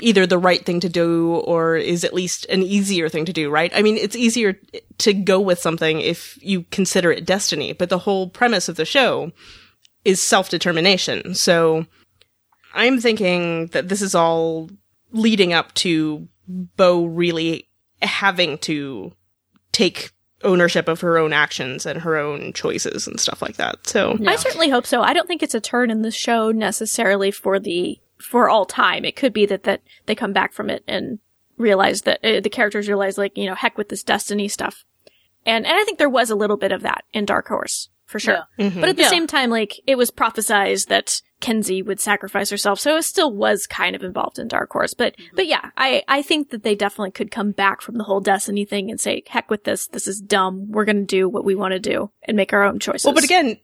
either the right thing to do or is at least an easier thing to do, right? I mean, it's easier to go with something if you consider it destiny, but the whole premise of the show is self-determination. So I'm thinking that this is all leading up to Bo really having to take ownership of her own actions and her own choices and stuff like that. So I certainly hope so. I don't think it's a turn in the show necessarily for the for all time. It could be that that they come back from it and realize that uh, the characters realize like you know heck with this destiny stuff, and and I think there was a little bit of that in Dark Horse for sure. But at the Yeah. same time, like it was prophesized that Kenzie would sacrifice herself, so it still was kind of involved in Dark Horse. But mm-hmm. but yeah, I I think that they definitely could come back from the whole destiny thing and say heck with this. This is dumb. We're gonna do what we want to do and make our own choices. Well, but again,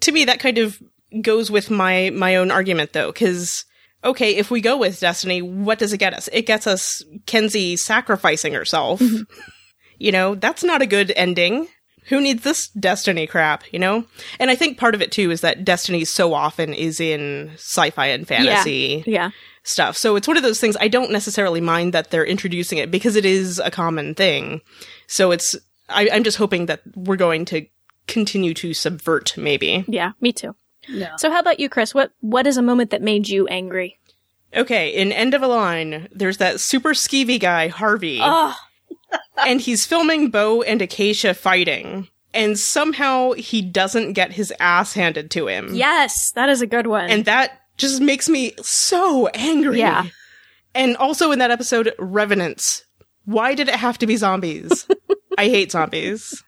to me, that kind of goes with my my own argument, though, because okay, if we go with Destiny, what does it get us? It gets us Kenzie sacrificing herself. Mm-hmm. You know, that's not a good ending. Who needs this Destiny crap? You know, and I think part of it too is that Destiny so often is in sci-fi and fantasy yeah. stuff. So it's one of those things I don't necessarily mind that they're introducing it because it is a common thing. So it's I, I'm just hoping that we're going to continue to subvert maybe. Yeah, me too. Yeah. So how about you, Chris? What what is a moment that made you angry? Okay, in End of a Line, there's that super skeevy guy, Harvey, Oh, and he's filming Bo and Acacia fighting. And somehow he doesn't get his ass handed to him. yes, that is a good one. And that just makes me so angry. Yeah. And also in that episode, Revenants. Why did it have to be zombies? [LAUGHS] I hate zombies.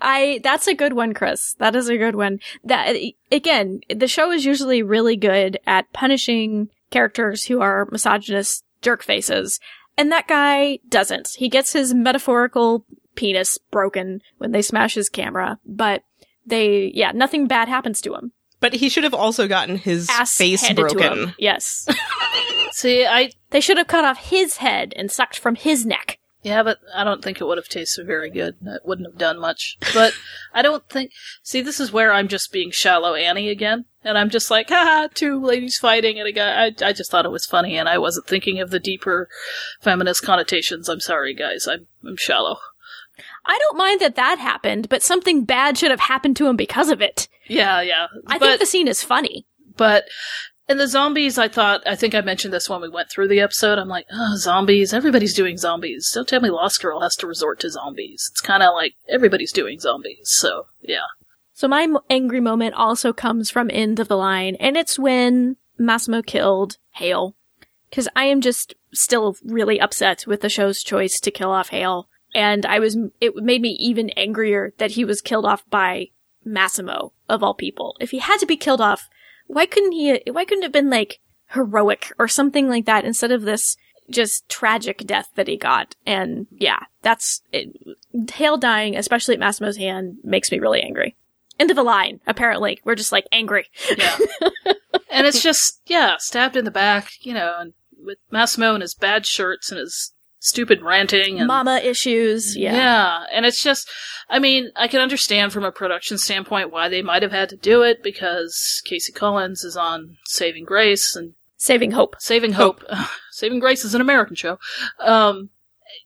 I that's a good one, Chris. That is a good one. That again, the show is usually really good at punishing characters who are misogynist jerk faces, and that guy doesn't. He gets his metaphorical penis broken when they smash his camera, but they yeah, nothing bad happens to him. But he should have also gotten his Ass face broken. Yes. [LAUGHS] [LAUGHS] See, I they should have cut off his head and sucked from his neck. Yeah, but I don't think it would have tasted very good. It wouldn't have done much. But [LAUGHS] I don't think. See, this is where I'm just being shallow Annie again, and I'm just like, haha, two ladies fighting and a guy. I, I just thought it was funny, and I wasn't thinking of the deeper feminist connotations. I'm sorry, guys. I'm I'm shallow. I don't mind that that happened, but something bad should have happened to him because of it. Yeah, yeah. I but, think the scene is funny. but and the zombies, I thought, I think I mentioned this when we went through the episode. I'm like, oh, zombies. Everybody's doing zombies. Don't tell me Lost Girl has to resort to zombies. It's kind of like everybody's doing zombies. So yeah, So my angry moment also comes from End of the Line, and it's when Massimo killed Hale. Cause I am just still really upset with the show's choice to kill off Hale. And I was, it made me even angrier that he was killed off by Massimo, of all people. If he had to be killed off, why couldn't he, why couldn't it have been like heroic or something like that instead of this just tragic death that he got? And yeah, that's, it, Hale dying, especially at Massimo's hand, makes me really angry. End of the line, apparently. We're just like angry. yeah. [LAUGHS] and it's just yeah, stabbed in the back, you know, and with Massimo and his bad shirts and his stupid ranting and Mama issues. Yeah. Yeah, and it's just, I mean, I can understand from a production standpoint why they might have had to do it because K.C. Collins is on Saving Grace and Saving hope. Saving Hope. [LAUGHS] Saving Grace is an American show. Um,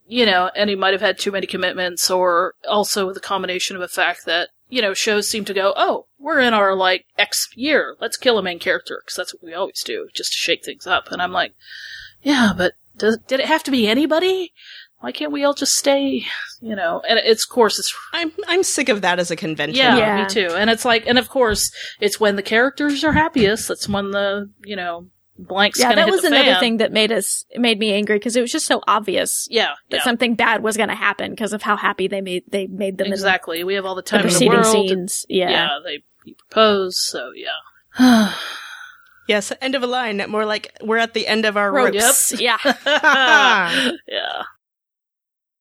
you know, and he might have had too many commitments or also the combination of the fact that, you know, shows seem to go, oh, we're in our like X year. Let's kill a main character because that's what we always do just to shake things up. And I'm like, yeah, but does, did it have to be anybody? Why can't we all just stay, you know, and it's, of course, it's I'm I'm sick of that as a convention. yeah, Yeah. me too. And it's like, and of course, it's when the characters are happiest. That's when the you know blanks. Yeah, that hit was the another fan. thing that made us made me angry because it was just so obvious Yeah, that yeah, something bad was going to happen because of how happy they made they made them exactly. We have all the in the time in the world. scenes. Yeah. Yeah, they he proposed. So yeah. [SIGHS] [SIGHS] [SIGHS] Yes, end of a line. More like we're at the end of our Ropes. ropes. [LAUGHS] Yeah. [LAUGHS] yeah.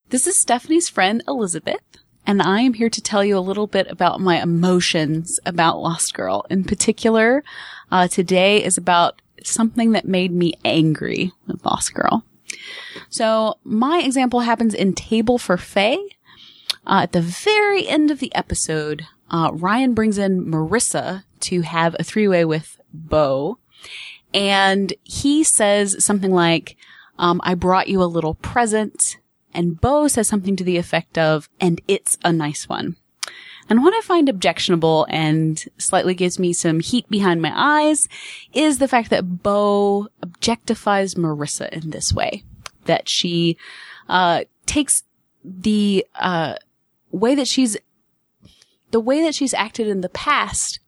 This is Stephanie's friend Elizabeth, and I am here to tell you a little bit about my emotions about Lost Girl. In particular, uh, today is about something that made me angry with Lost Girl. So my example happens in Table for Fae. Uh, at the very end of the episode, uh, Ryan brings in Marissa to have a three-way with Bo. And he says something like, um, I brought you a little present. And Bo says something to the effect of, and it's a nice one. And what I find objectionable and slightly gives me some heat behind my eyes is the fact that Bo objectifies Marissa in this way. That she, uh, takes the, uh, way that she's, the way that she's acted in the past,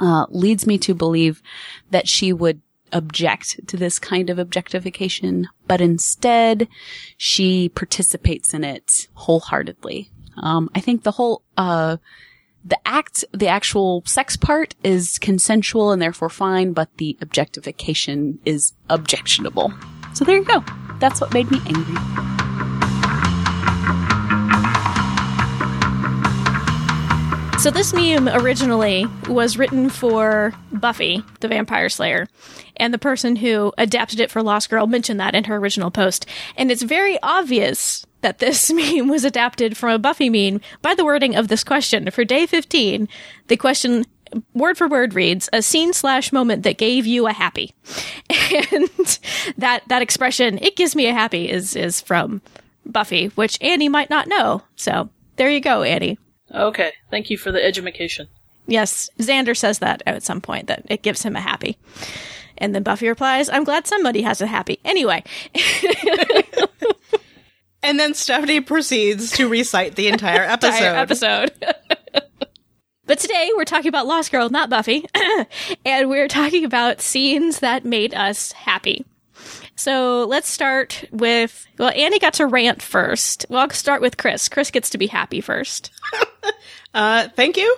uh, leads me to believe that she would object to this kind of objectification, but instead she participates in it wholeheartedly. Um, I think the whole, uh, the act, the actual sex part is consensual and therefore fine, but the objectification is objectionable. So there you go. That's what made me angry. So this meme originally was written for Buffy, the Vampire Slayer, and the person who adapted it for Lost Girl mentioned that in her original post. And it's very obvious that this [LAUGHS] meme was adapted from a Buffy meme by the wording of this question. For day 15, the question word for word reads a scene slash moment that gave you a happy. [LAUGHS] And that that expression, it gives me a happy, is is from Buffy, which Annie might not know. So there you go, Annie. Okay. Thank you for the education. Yes, Xander says that at some point that it gives him a happy. And then Buffy replies, I'm glad somebody has a happy. Anyway, [LAUGHS] And then Stephanie proceeds to recite the entire episode. [LAUGHS] entire episode. [LAUGHS] but today we're talking about Lost Girl, not Buffy. and we're talking about scenes that made us happy. So let's start with, well, Annie got to rant first. Well, I'll start with Chris. Chris gets to be happy first. [LAUGHS] Uh, thank you.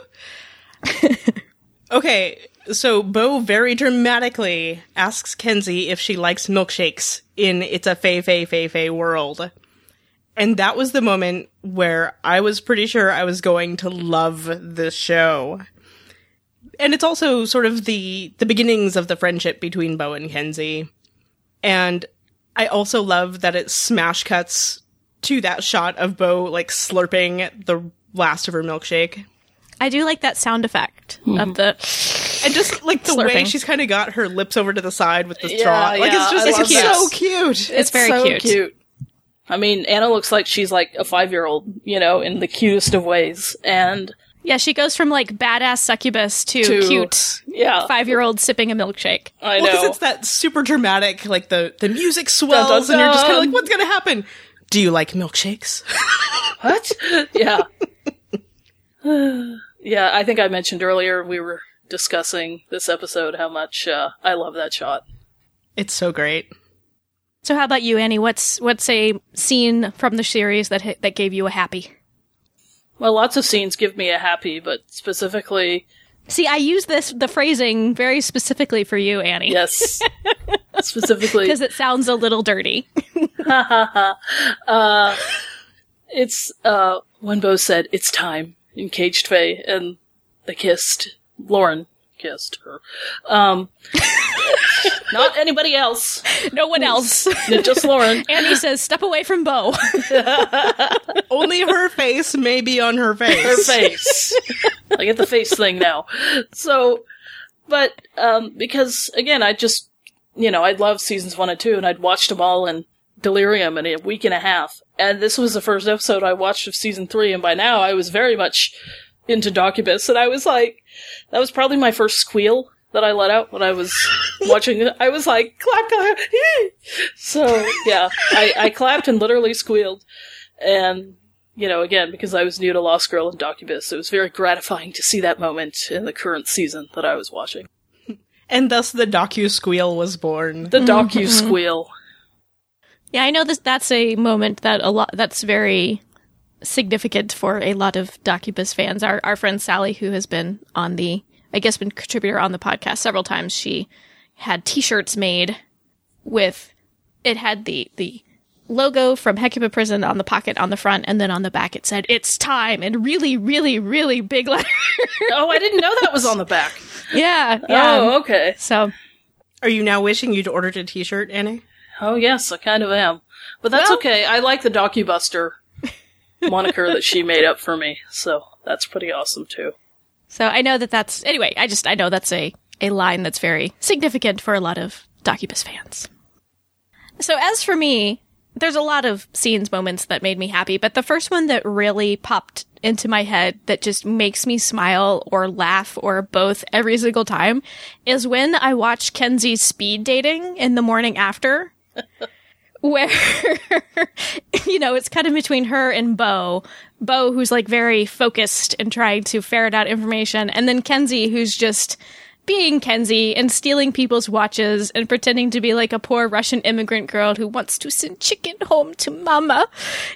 okay, so Bo very dramatically asks Kenzie if she likes milkshakes in It's a Fae Fae Fae Fae world. And that was the moment where I was pretty sure I was going to love the show. And it's also sort of the the beginnings of the friendship between Bo and Kenzie. And I also love that it smash cuts to that shot of Bo like slurping the last of her milkshake. I do like that sound effect of the. And just like the way she's kind of got her lips over to the side with the Yeah, straw. Like yeah, it's just I it's love so cute. It's very so cute. I mean, Anna looks like she's like a five year old, you know, in the cutest of ways. And Yeah, she goes from like badass succubus to, To- cute yeah, five year old sipping a milkshake. I Well, because know. it's that super dramatic, like the the music swells, and you're just kind of like, what's gonna happen? Do you like milkshakes? [LAUGHS] What? yeah. [SIGHS] yeah, I think I mentioned earlier we were discussing this episode how much uh, I love that shot. It's so great. So, how about you, Annie? What's what's a scene from the series that that gave you a happy? Well, lots of scenes give me a happy, but specifically, See, I use this the phrasing very specifically for you, Annie. yes, [LAUGHS] specifically, because it sounds a little dirty. [LAUGHS] it's uh, when Bo said, "It's time" in Caged Fae, and they kissed. Lauren kissed her. Um, [LAUGHS] not anybody else, No one else. just Lauren. [LAUGHS] Annie says, "Step away from Bo." [LAUGHS] Only her face may be on her face. her face. I get the face thing now. So, but um, because again, I just you know I love seasons one and two, and I'd watched them all in delirium in a week and a half. And this was the first episode I watched of season three, and by now I was very much into Doccubus, and I was like, that was probably my first squeal that I let out when I was [LAUGHS] watching it. I was like, clap, clap. so yeah, I, I clapped and literally squealed. And you know, again, because I was new to Lost Girl and Doccubus, it was very gratifying to see that moment in the current season that I was watching. [LAUGHS] And thus the docu squeal was born. The [LAUGHS] docu squeal. Yeah, I know this. That's a moment that a lot. That's very significant for a lot of Doccubus fans. Our our friend Sally, who has been on the, I guess, been contributor on the podcast several times. She had T-shirts made with it had the the logo from Hecuba Prison on the pocket on the front, and then on the back it said "It's time" in really, really, really big [LAUGHS] letters. Oh, I didn't know that was on the back. yeah, yeah. Oh, okay. So Are you now wishing you'd ordered a T-shirt, Annie? Oh, yes, I kind of am. But that's Well- okay. I like the Docubuster [LAUGHS] moniker that she made up for me, so that's pretty awesome too. So I know that that's anyway. I just I know that's a a line that's very significant for a lot of Doccubus fans. So as for me, there's a lot of scenes moments that made me happy, but the first one that really popped into my head that just makes me smile or laugh or both every single time is when I watch Kenzie speed dating in the morning after. Where [LAUGHS] you know it's kind of between her and Bo. Bo, who's like very focused and trying to ferret out information, and then Kenzie, who's just being Kenzie and stealing people's watches and pretending to be like a poor Russian immigrant girl who wants to send chicken home to mama.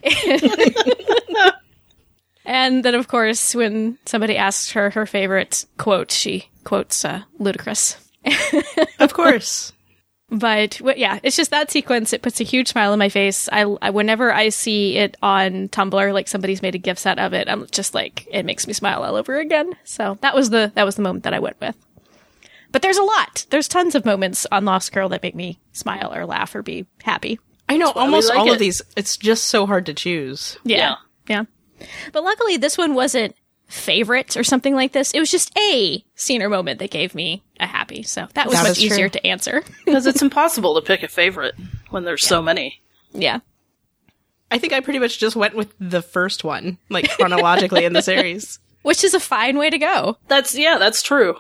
[LAUGHS] and then, of course, when somebody asks her her favorite quote, she quotes uh, Ludacris. [LAUGHS] Of course. But w- yeah, it's just that sequence. It puts a huge smile on my face. I, I whenever I see it on Tumblr, like somebody's made a gift set of it, I'm just like it makes me smile all over again. So that was the that was the moment that I went with. But there's a lot. There's tons of moments on Lost Girl that make me smile or laugh or be happy. I know almost like all it. of these. It's just so hard to choose. Yeah. yeah. But luckily this one wasn't favorite or something like this. It was just a scene or moment that gave me a happy. So that was That much is true. easier to answer. [LAUGHS] Because it's impossible to pick a favorite when there's so many. yeah. I think I pretty much just went with the first one, like chronologically in the [LAUGHS] series. Which is a fine way to go. That's yeah, that's true.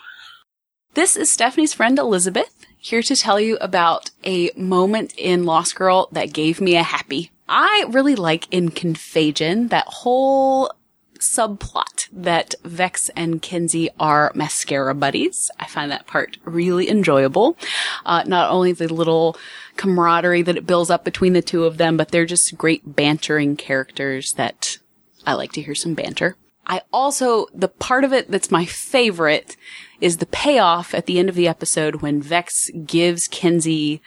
This is Stephanie's friend Elizabeth, here to tell you about a moment in Lost Girl that gave me a happy. I really like in Confaegion that whole subplot that Vex and Kenzie are mascara buddies. I find that part really enjoyable. Uh, not only the little camaraderie that it builds up between the two of them, but they're just great bantering characters that I like to hear some banter. I also, the part of it that's my favorite is the payoff at the end of the episode when Vex gives Kenzie,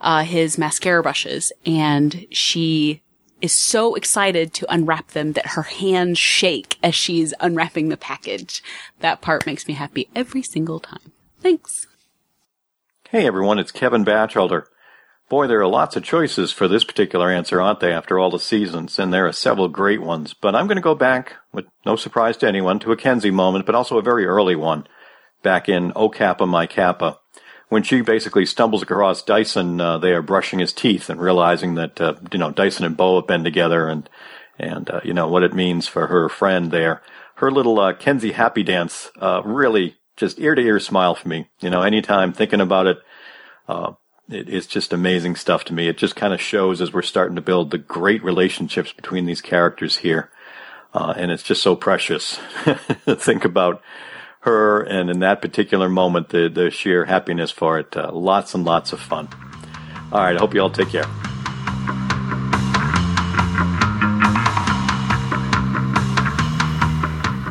uh, his mascara brushes and she is so excited to unwrap them that her hands shake as she's unwrapping the package. That part makes me happy every single time. Thanks. Hey everyone, it's Kevin Batchelder. Boy, there are lots of choices for this particular answer, aren't they, after all the seasons? And there are several great ones. But I'm going to go back, with no surprise to anyone, to a Kenzie moment, but also a very early one, back in O Kappa My Kappa, when she basically stumbles across Dyson uh, there brushing his teeth and realizing that, uh, you know, Dyson and Bo have been together and, and, uh, you know, what it means for her friend there. Her little, uh, Kenzie happy dance, uh, really just ear to ear smile for me. You know, anytime thinking about it, uh, it, it's just amazing stuff to me. It just kind of shows as we're starting to build the great relationships between these characters here. Uh, and it's just so precious [LAUGHS] to think about her and in that particular moment, the, the sheer happiness for it. Uh, lots and lots of fun. All right. I hope you all take care.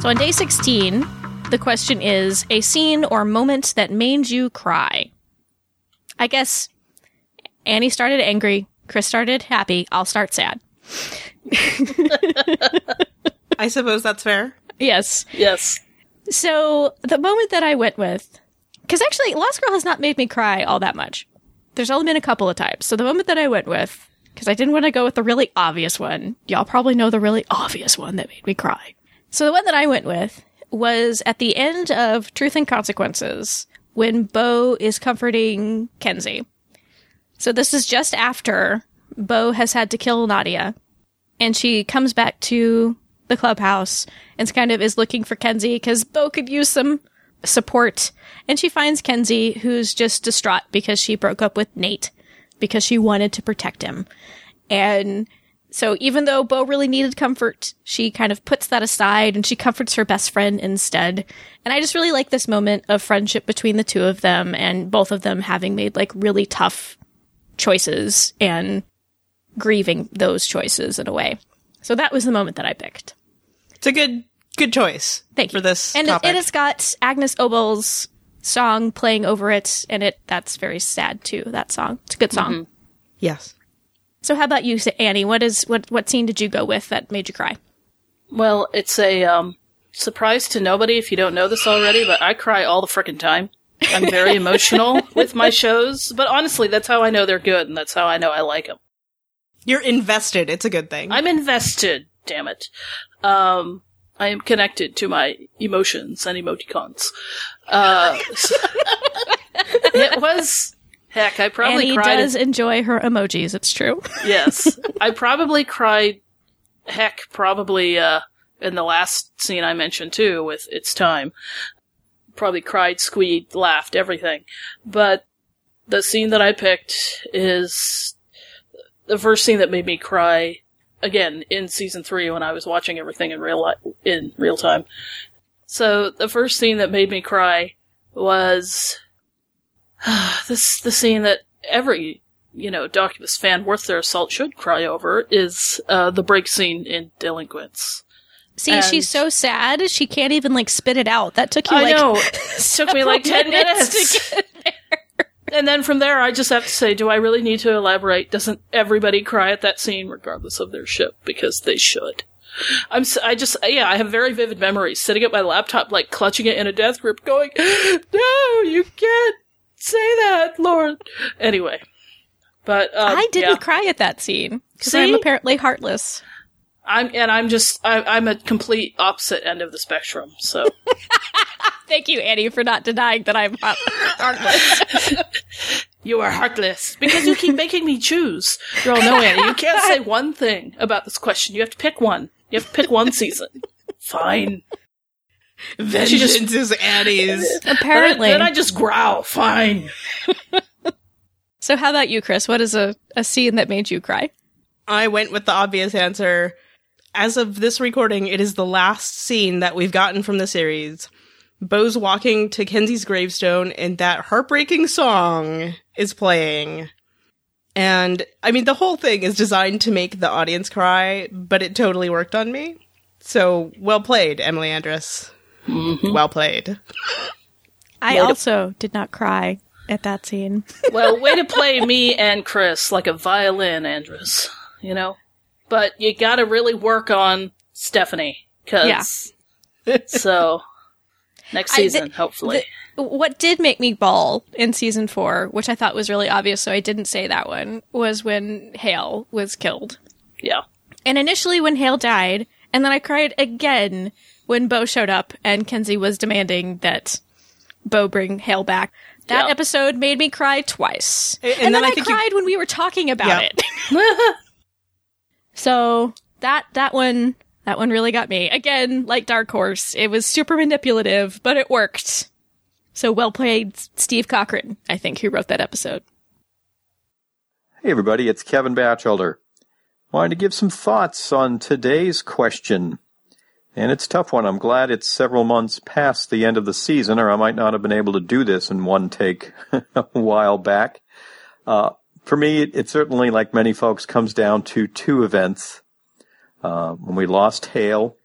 So on day 16, the question is a scene or moment that made you cry. I guess Annie started angry, Chris started happy, I'll start sad. [LAUGHS] I suppose that's fair. Yes. Yes. So the moment that I went with, because actually Lost Girl has not made me cry all that much. There's only been a couple of times. So the moment that I went with, because I didn't want to go with the really obvious one, y'all probably know the really obvious one that made me cry. So the one that I went with was at the end of Truth and Consequences when Bo is comforting Kenzie. So this is just after Bo has had to kill Nadia and she comes back to the clubhouse and kind of is looking for Kenzie because Bo could use some support. And she finds Kenzie who's just distraught because she broke up with Nate because she wanted to protect him. And so even though Bo really needed comfort, she kind of puts that aside and she comforts her best friend instead. And I just really like this moment of friendship between the two of them and both of them having made like really tough choices and grieving those choices in a way. So that was the moment that I picked. It's a good good choice. Thank you for this and it, topic. it has got Agnes Obel's song playing over it, and it that's very sad too. That song, it's a good song. yes. So how about you, Annie? What is what what scene did you go with that made you cry? Well, it's a um, surprise to nobody if you don't know this already, but I cry all the frickin' time. I'm very [LAUGHS] emotional with my shows, but honestly, that's how I know they're good, and that's how I know I like them. You're invested. It's a good thing. I'm invested. Damn it. Um, I am connected to my emotions and emoticons. Uh, [LAUGHS] it was heck. I probably Annie cried. does enjoy her emojis. It's true. [LAUGHS] yes, I probably cried. Heck, probably uh, in the last scene I mentioned too, with "It's Time." Probably cried, squeaked, laughed, everything. But the scene that I picked is the first scene that made me cry again in season three when I was watching everything in real li- in real time. So the first scene that made me cry was [SIGHS] this the scene that every you know Doccubus fan worth their salt should cry over is uh, the break scene in Delinquents. See, And- she's so sad she can't even like spit it out. That took you I like know [LAUGHS] took me like ten minutes minutes. And then from there, I just have to say, do I really need to elaborate? Doesn't everybody cry at that scene, regardless of their ship? Because they should. I'm, I just, yeah, I have very vivid memories sitting at my laptop, like clutching it in a death grip, going, [GASPS] no, you can't say that, Lord. Anyway. But, um, I didn't yeah. cry at that scene because I'm apparently heartless. I'm, and I'm just, I, I'm a complete opposite end of the spectrum, so. [LAUGHS] Thank you, Annie, for not denying that I'm heart- heartless. [LAUGHS] You are heartless because you keep making me choose. You all know, Annie. You can't say [LAUGHS] one thing about this question. You have to pick one. You have to pick one season. Fine. Vengeance just- is Annie's. [LAUGHS] apparently. Then I just growl. Fine. [LAUGHS] so, how about you, Chris? What is a, a scene that made you cry? I went with the obvious answer. As of this recording, it is the last scene that we've gotten from the series. Bo's walking to Kenzie's gravestone, and that heartbreaking song is playing. And I mean, the whole thing is designed to make the audience cry, but it totally worked on me. So well played, Emily Andras. Mm-hmm. Well played. I also did not cry at that scene. [LAUGHS] Well, way to play me and Chris like a violin, Andras. You know, but you got to really work on Stephanie because. [LAUGHS] so next I- the- season, hopefully. What did make me bawl in season four, which I thought was really obvious, so I didn't say that one, was when Hale was killed. yeah. And initially when Hale died, and then I cried again when Bo showed up and Kenzie was demanding that Bo bring Hale back. That Yeah. episode made me cry twice. And- And, and then, then I I, think you- cried when we were talking about Yeah. it. [LAUGHS] so that that one that one really got me. Again, like Dark Horse, it was super manipulative, but it worked. So well played, Steve Cochran, I think, who wrote that episode. Hey everybody, it's Kevin Batchelder. Wanted to give some thoughts on today's question. And it's a tough one. I'm glad it's several months past the end of the season, or I might not have been able to do this in one take [LAUGHS] a while back. Uh, for me, it, it certainly, like many folks, comes down to two events. Uh, when we lost Hale,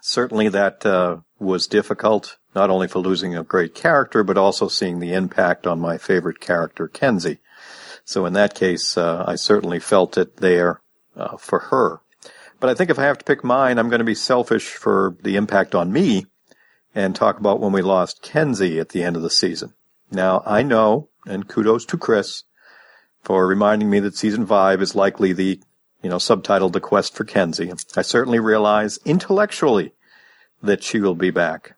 certainly that uh, was difficult, not only for losing a great character, but also seeing the impact on my favorite character, Kenzie. So in that case, uh, I certainly felt it there uh, for her. But I think if I have to pick mine, I'm going to be selfish for the impact on me and talk about when we lost Kenzie at the end of the season. Now, I know, and kudos to Chris for reminding me that season five is likely the, you know, subtitled The Quest for Kenzie. I certainly realize intellectually that she will be back.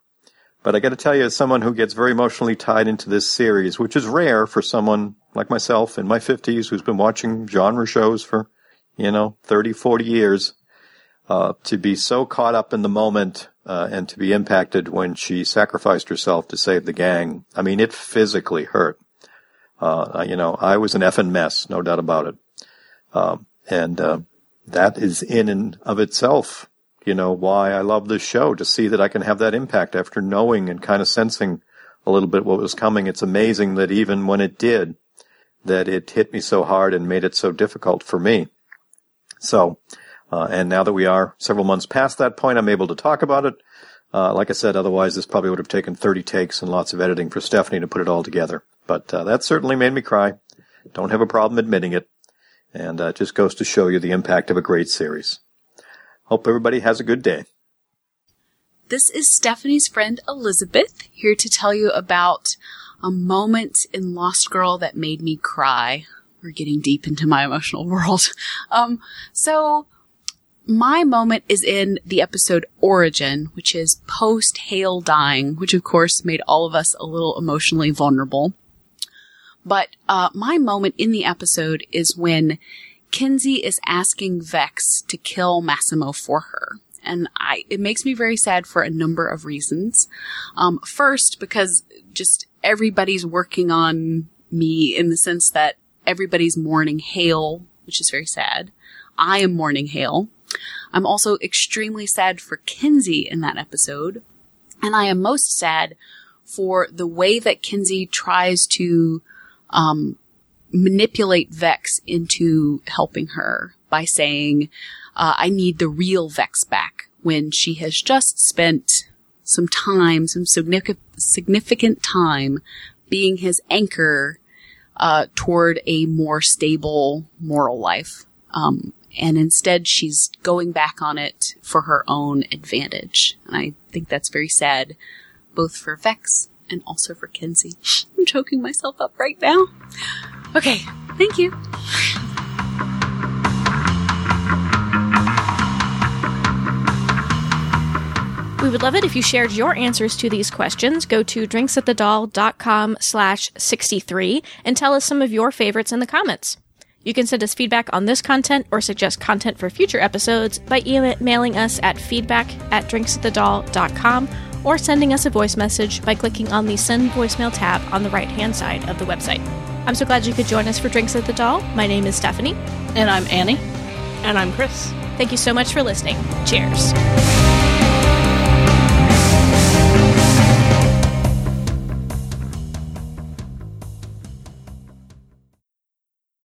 But I got to tell you, as someone who gets very emotionally tied into this series, which is rare for someone like myself in my 50s who's been watching genre shows for, you know, 30, 40 years, uh, to be so caught up in the moment uh, and to be impacted when she sacrificed herself to save the gang. I mean, it physically hurt. Uh, you know, I was an effing mess, no doubt about it. Um, and uh, that is in and of itself, you know, why I love this show to see that I can have that impact after knowing and kind of sensing a little bit what was coming. It's amazing that even when it did, that it hit me so hard and made it so difficult for me. So, uh, and now that we are several months past that point, I'm able to talk about it. Uh, like I said, otherwise this probably would have taken 30 takes and lots of editing for Stephanie to put it all together. But uh, that certainly made me cry. Don't have a problem admitting it. And uh, it just goes to show you the impact of a great series. Hope everybody has a good day. This is Stephanie's friend Elizabeth here to tell you about a moment in Lost Girl that made me cry. We're getting deep into my emotional world. [LAUGHS] Um, so my moment is in the episode Origin, which is post Hale dying, which of course made all of us a little emotionally vulnerable. But uh, my moment in the episode is when Kenzie is asking Vex to kill Massimo for her. And I, it makes me very sad for a number of reasons. Um, first, because just everybody's working on me in the sense that everybody's mourning Hale, which is very sad. I am mourning Hale. I'm also extremely sad for Kenzie in that episode. And I am most sad for the way that Kenzie tries to um, manipulate Vex into helping her by saying, uh, I need the real Vex back when she has just spent some time, some significant, time being his anchor, uh, toward a more stable moral life. Um, and instead she's going back on it for her own advantage. And I think that's very sad, both for Vex and also for Kenzie. I'm choking myself up right now. Okay, thank you. We would love it if you shared your answers to these questions. Go to drinksatthedoll.com slash 63 and tell us some of your favorites in the comments. You can send us feedback on this content or suggest content for future episodes by emailing us at feedback at drinksatthedoll.com or sending us a voice message by clicking on the Send Voicemail tab on the right hand side of the website. I'm so glad you could join us for Drinks at the Doll. My name is Stephanie. And I'm Annie. And I'm Chris. Thank you so much for listening. Cheers.